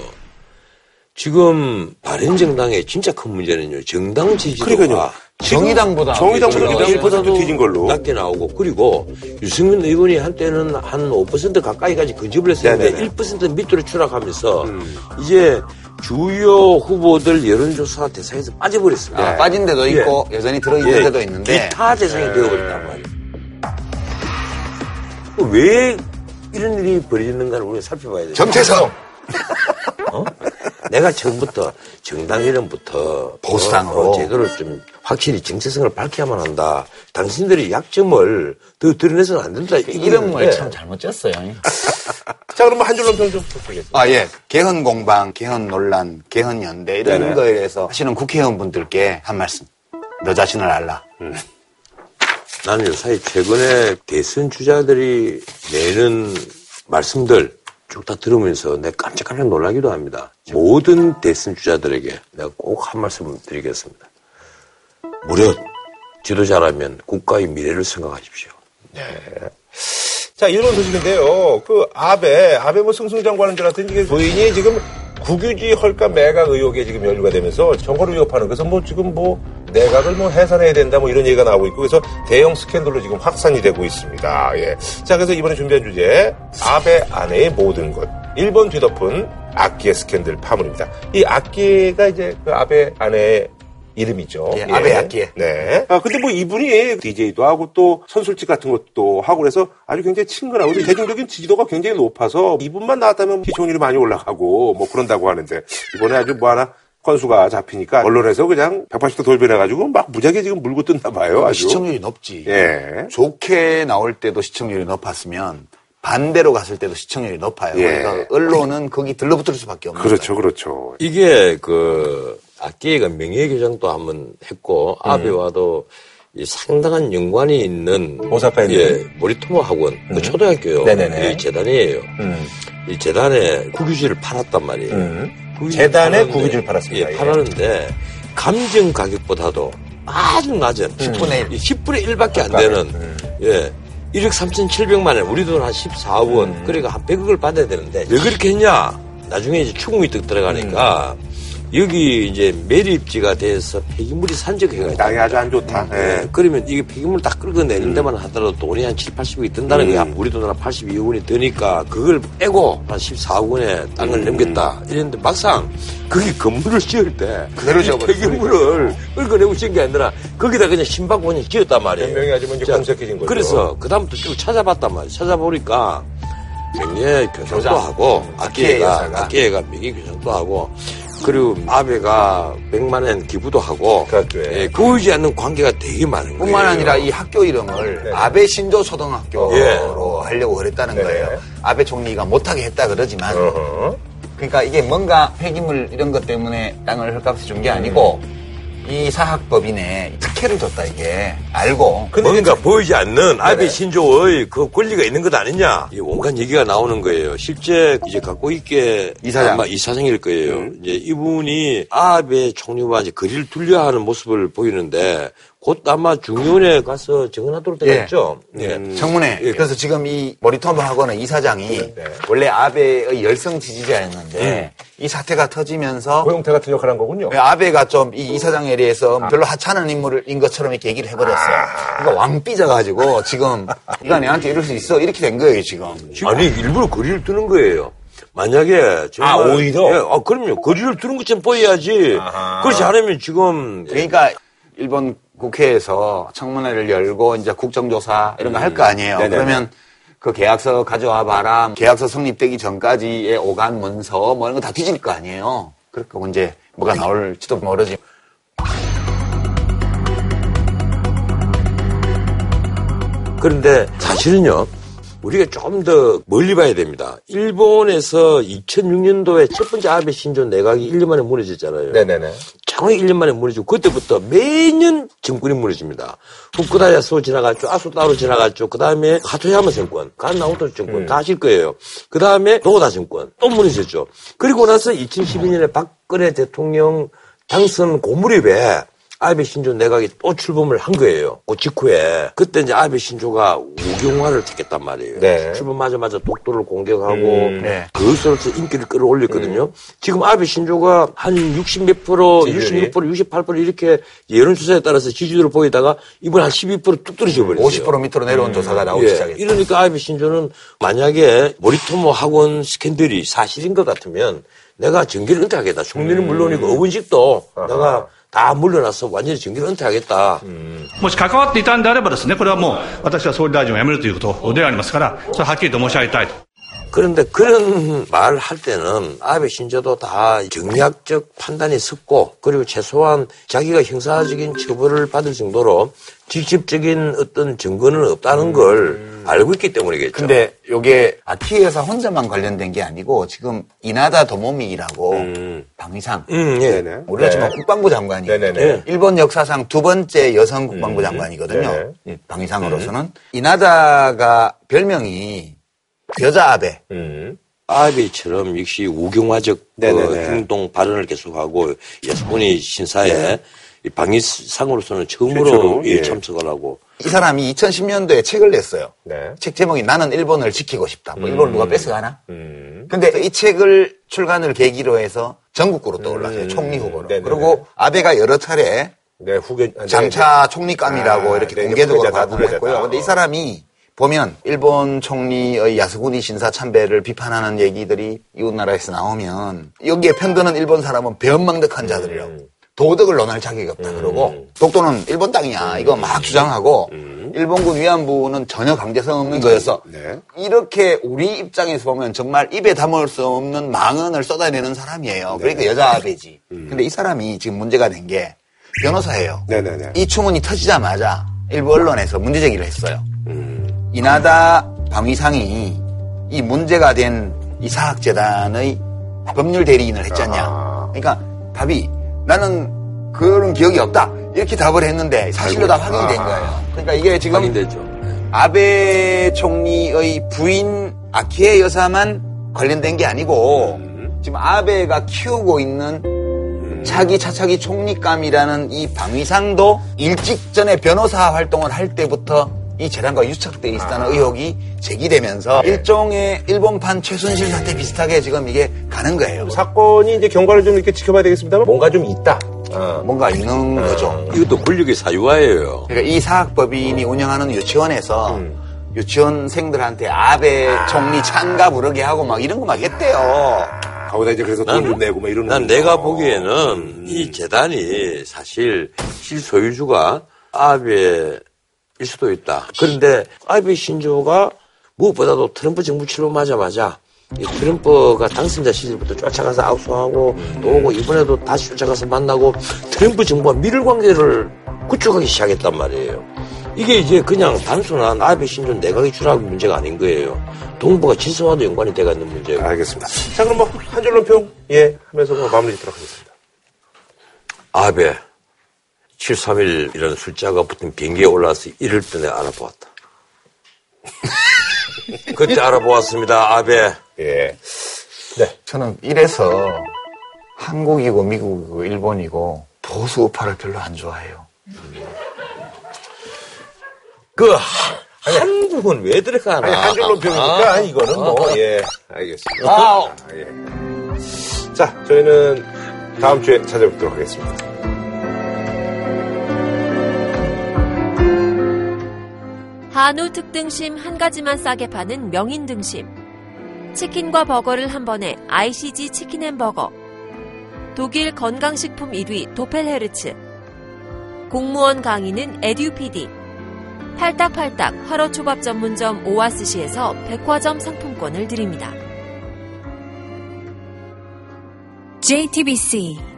지금 바른정당의 진짜 큰 문제는요. 정당 지지도가 그러니까요. 정의당보다 정의당보다 정의당보다 1% 뒤진 걸로. 낮게 나오고 그리고 유승민 의원이 한때는 한 5% 가까이까지 근접을 했었는데 네네네. 1% 밑으로 추락하면서 음. 이제 주요 후보들 여론조사 대상에서 빠져버렸습니다. 아, 빠진 데도 예. 있고 여전히 들어있는 예, 데도 있는데 기타 대상이 되어버렸단 말이에요. 왜 이런 일이 벌어지는가를 우리가 살펴봐야 돼요. 정체성 어? 내가 처음부터 정당 이름부터 보수당으로. 어, 제도를 좀 확실히 정체성을 밝혀야만 한다. 당신들의 약점을 더 드러내서는 안 된다. 이름을 예. 참 잘못 졌어요. 자, 그럼 한 줄로 평좀 부탁드리겠습니다. 아, 예. 개헌 공방, 개헌 논란, 개헌 연대 이런 네네. 거에 대해서 하시는 국회의원분들께 한 말씀. 너 자신을 알라. 나는 요사이 최근에 대선 주자들이 내는 말씀들 쭉 다 들으면서 내가 깜짝깜짝 놀라기도 합니다. 모든 대선 주자들에게 내가 꼭 한 말씀 드리겠습니다. 무릇 지도자라면 국가의 미래를 생각하십시오. 자, 일본 소식인데요. 그 아베, 아베 뭐 승승장구하는 줄 알았더니 이게 부인이 지금 국유지 헐값 매각 의혹에 지금 연루가 되면서 정권을 위협하는 그래서 뭐 지금 뭐 내각을 뭐 해산해야 된다 뭐 이런 얘기가 나오고 있고 그래서 대형 스캔들로 지금 확산이 되고 있습니다. 예. 자, 그래서 이번에 준비한 주제 아베 아내의 모든 것. 일본 뒤덮은 악기의 스캔들 파문입니다. 이 악기가 이제 그 아베 아내의 이름이죠. 예, 아베 악기에. 네. 아, 근데 뭐 이분이 DJ도 하고 또 선술집 같은 것도 하고 그래서 아주 굉장히 친근하고 대중적인 지지도가 굉장히 높아서 이분만 나왔다면 시청률이 많이 올라가고 뭐 그런다고 하는데 이번에 아주 뭐 하나 건수가 잡히니까 언론에서 그냥 180도 돌변해가지고 막 무지하게 지금 물고 뜯나 봐요. 아주. 시청률이 높지. 예. 좋게 나올 때도 시청률이 높았으면 반대로 갔을 때도 시청률이 높아요. 예. 그래서 언론은 거기 들러붙을 수밖에 없는 그렇죠, 거예요. 그렇죠. 이게 그 악기가 명예교정도 한번 했고 음. 아베와도 이 상당한 연관이 있는 오사카 있는. 예, 모리토모 학원 그 초등학교요. 네네네. 이 재단이에요. 음. 이 재단에 국유지를 팔았단 말이에요. 음. 국유지 재단에 국유지를 팔았습니다. 예, 예. 팔았는데 감정 가격보다도 아주 낮은 10분의 1. 10분의 1밖에 안 가까이. 되는 음. 예. 1억 3,700만 원, 우리 돈 한 14억 원, 그러니까 한 100억을 받아야 되는데, 왜 그렇게 했냐? 나중에 이제 추궁이 득 들어가니까, 여기 이제 매립지가 돼서 폐기물이 산적해가지고 땅이 아주 안 좋다. 예, 예. 그러면 이게 폐기물 딱 끌어내는 데만 하더라도 돈이 한 7, 80억이 든다는 음. 거야. 우리 돈으로 82억 원이 드니까 그걸 빼고 한 14억 원에 음. 땅을 넘겼다. 이랬는데 막상 거기 건물을 지을 때 그대로 이 지어버렸어요. 폐기물을 끌어내고 지은 게 아니라 거기다 그냥 신박 그냥 지었단 말이에요. 변명이 아주 먼저 자, 검색해진 거죠. 그래서 그다음부터 쭉 찾아봤단 말이에요. 찾아보니까 명예 교정도 교장. 하고 악기회가. 악기회가 명예 교정도 하고 그리고 아베가 100만 원 기부도 하고 그 학교에. 예, 보이지 않는 관계가 되게 많은 거예요. 뿐만 아니라 이 학교 이름을 네. 아베 신조 초등학교로 예. 하려고 그랬다는 네. 거예요. 아베 총리가 못하게 했다 그러지만 어허. 그러니까 이게 뭔가 폐기물 이런 것 때문에 땅을 헐값에 준 게 아니고 이 사학법인에 특혜를 줬다 이게 알고 뭔가 보이지 않는 아베 신조의 그 권리가 있는 것 아니냐. 이 온갖 얘기가 나오는 거예요. 실제 이제 갖고 있게 이사장. 아마 이사장일 거예요. 이제 이분이 아베 총리와 이제 거리를 둘려 하는 모습을 보이는데 곧 아마 중의원에 가서 정언하도록 되어 예. 있죠. 예. 음. 청문회. 예. 그래서 지금 이 모리토모 학원의 이사장이 네. 원래 아베의 열성 지지자였는데 이 사태가 터지면서 고용태 같은 역할을 한 거군요. 아베가 좀 이 이사장에 대해서 별로 하찮은 인물인 것처럼 이렇게 얘기를 해버렸어요. 그러니까 왕 삐져가지고 지금 이가 내한테 이럴 수 있어 이렇게 된 거예요 지금. 아니 일부러 거리를 두는 거예요. 만약에 정말 아, 오히려? 예, 아 그럼요. 거리를 두는 것처럼 보여야지. 아하. 그렇지 않으면 지금 그러니까 일본 국회에서 청문회를 열고 이제 국정조사 이런 거 할 거 아니에요. 네네네. 그러면 그 계약서 가져와 봐라. 계약서 성립되기 전까지의 오간 문서 뭐 이런 거 다 뒤질 거 아니에요. 그러니까 이제 뭐가 나올지도 모르지. 그런데 사실은요, 우리가 조금 더 멀리 봐야 됩니다. 일본에서 2006년도에 첫 번째 아베 신조 내각이 1년 만에 무너졌잖아요. 네네네. 정확히 1년 만에 무너지고 그때부터 매년 정권이 무너집니다. 후쿠다 야스 지나갔죠. 아소타로 지나갔죠. 그 다음에 하토야마 정권, 간나오토 정권 다 아실 거예요. 그 다음에 노다 정권 또 무너졌죠. 그리고 나서 2012년에 박근혜 대통령 당선 고무렵에 아베 신조 내각이 또 출범을 한 거예요. 그 직후에. 그때 이제 아베 신조가 우경화를 택했단 말이에요. 네. 출범하자마자 독도를 공격하고 음, 네. 그것으로서 인기를 끌어올렸거든요. 지금 아베 신조가 한 60 몇 프로, 지지율이? 66%, 68% 이렇게 여론조사에 따라서 지지율을 보이다가 이번 한 12%뚝 떨어져 버렸어요. 50% 밑으로 내려온 조사가 나오기 예. 시작했어요. 이러니까 아베 신조는 만약에 모리토모 학원 스캔들이 사실인 것 같으면 내가 정기를 은퇴하겠다. 총리는 물론이고 어원식도 내가 다 물러나서 완전히 정기를 은퇴하겠다. もし関わっていたんであればですね、これはもう私は総理大臣を辞めるということでありますから、それははっきりと申し上げたいと。 그런데 그런 말을 할 때는 아베 신조도 다 정략적 판단이 섰고 그리고 최소한 자기가 형사적인 처벌을 받을 정도로 직접적인 어떤 증거는 없다는 걸 알고 있기 때문이겠죠. 근데 요게 아키 회사 혼자만 관련된 게 아니고 지금 이나다 도모미라고 방위상 음, 예. 우리가 지금 네. 국방부 장관이 네네네. 예. 일본 역사상 두 번째 여성 국방부 장관이거든요. 네네. 이 방위상으로서는 이나다가 별명이 여자 아베. 음. 아베처럼 역시 우경화적. 그 행동 발언을 계속하고 야스쿠니 신사에 이 방위상으로서는 처음으로 예, 예. 참석을 하고 이 사람이 2010년도에 책을 냈어요. 네. 책 제목이 나는 일본을 지키고 싶다. 뭐 일본을 누가 뺏어가나? 음. 근데 이 책을 출간을 계기로 해서 전국구로 떠올랐어요. 총리 후보로. 네네네. 그리고 아베가 여러 차례 네, 후계. 아, 네, 장차 총리감이라고 아, 이렇게 네, 공개적으로 후계자다, 발표를 했고요. 후계자다. 근데 이 사람이 보면 일본 총리의 야스구니 신사 참배를 비판하는 얘기들이 이웃 나라에서 나오면 여기에 편드는 일본 사람은 배은망덕한 자들이라고 음. 도덕을 논할 자격이 없다 그러고 독도는 일본 땅이야 이거 막 주장하고 일본군 위안부는 전혀 강제성 없는 거여서 음. 네. 이렇게 우리 입장에서 보면 정말 입에 담을 수 없는 망언을 쏟아내는 사람이에요. 네. 그러니까 여자 아베지. 음. 근데 이 사람이 지금 문제가 된 게 변호사예요. 네네네. 이 추문이 터지자마자 일부 언론에서 문제 제기를 했어요. 음. 이나다 방위상이 이 문제가 된 이 사학재단의 법률 대리인을 했잖냐. 아. 그러니까 답이 나는 그런 기억이 없다. 이렇게 답을 했는데 사실로 다 확인이 된 거예요. 그러니까 이게 지금 확인되죠. 아베 총리의 부인 아키에 여사만 관련된 게 아니고 지금 아베가 키우고 있는 차기 차차기 총리감이라는 이 방위상도 일찍 전에 변호사 활동을 할 때부터 이 재단과 유착돼 있다는 의혹이 제기되면서 일종의 일본판 최순실 사태 비슷하게 지금 이게 가는 거예요. 사건이 이제 경과를 좀 이렇게 지켜봐야 되겠습니다만 뭔가 좀 있다. 어. 뭔가 있는 거죠. 이것도 권력의 사유화예요. 그러니까 이 사학법인이 운영하는 유치원에서 음. 유치원생들한테 아베 총리 찬가 부르게 하고 막 이런 거 막 했대요. 거기다 이제 그래서 돈좀 내고 막 이러는. 난 거죠. 내가 보기에는 이 재단이 사실 실소유주가 아베 일 수도 있다. 그런데 아베 신조가 무엇보다도 트럼프 정부 출범하자마자 이 트럼프가 당선자 시절부터 쫓아가서 압수하고 또 오고 이번에도 다시 쫓아가서 만나고 트럼프 정부와 밀 관계를 구축하기 시작했단 말이에요. 이게 이제 그냥 단순한 아베 신조 내각의 추락 문제가 아닌 거예요. 동북아 질서와도 연관이 돼가 있는 문제고. 알겠습니다. 자, 그럼 뭐, 한 줄로 평, 예, 하면서 뭐 마무리 짓도록 하겠습니다. 아베 731이라는 숫자가 붙은 비행기에 올라와서 이럴 때 내가 알아보았다. 그때 알아보았습니다, 아베. 예. 저는 이래서 한국이고 미국이고 일본이고 보수 우파를 별로 안 좋아해요. 그 하- 한국은 왜 들어가나? 아니, 한 줄로 평이니까 아, 이거는 아, 뭐, 아. 예, 알겠습니다. 아, 예. 자, 저희는 다음 주에 찾아뵙도록 하겠습니다. 한우 특등심 한 가지만 싸게 파는 명인 등심. 치킨과 버거를 한 번에 ICG 치킨 햄버거. 독일 건강식품 1위 도펠헤르츠. 공무원 강의는 에듀피디. 팔딱팔딱 화로초밥 전문점 오아스시에서 백화점 상품권을 드립니다. JTBC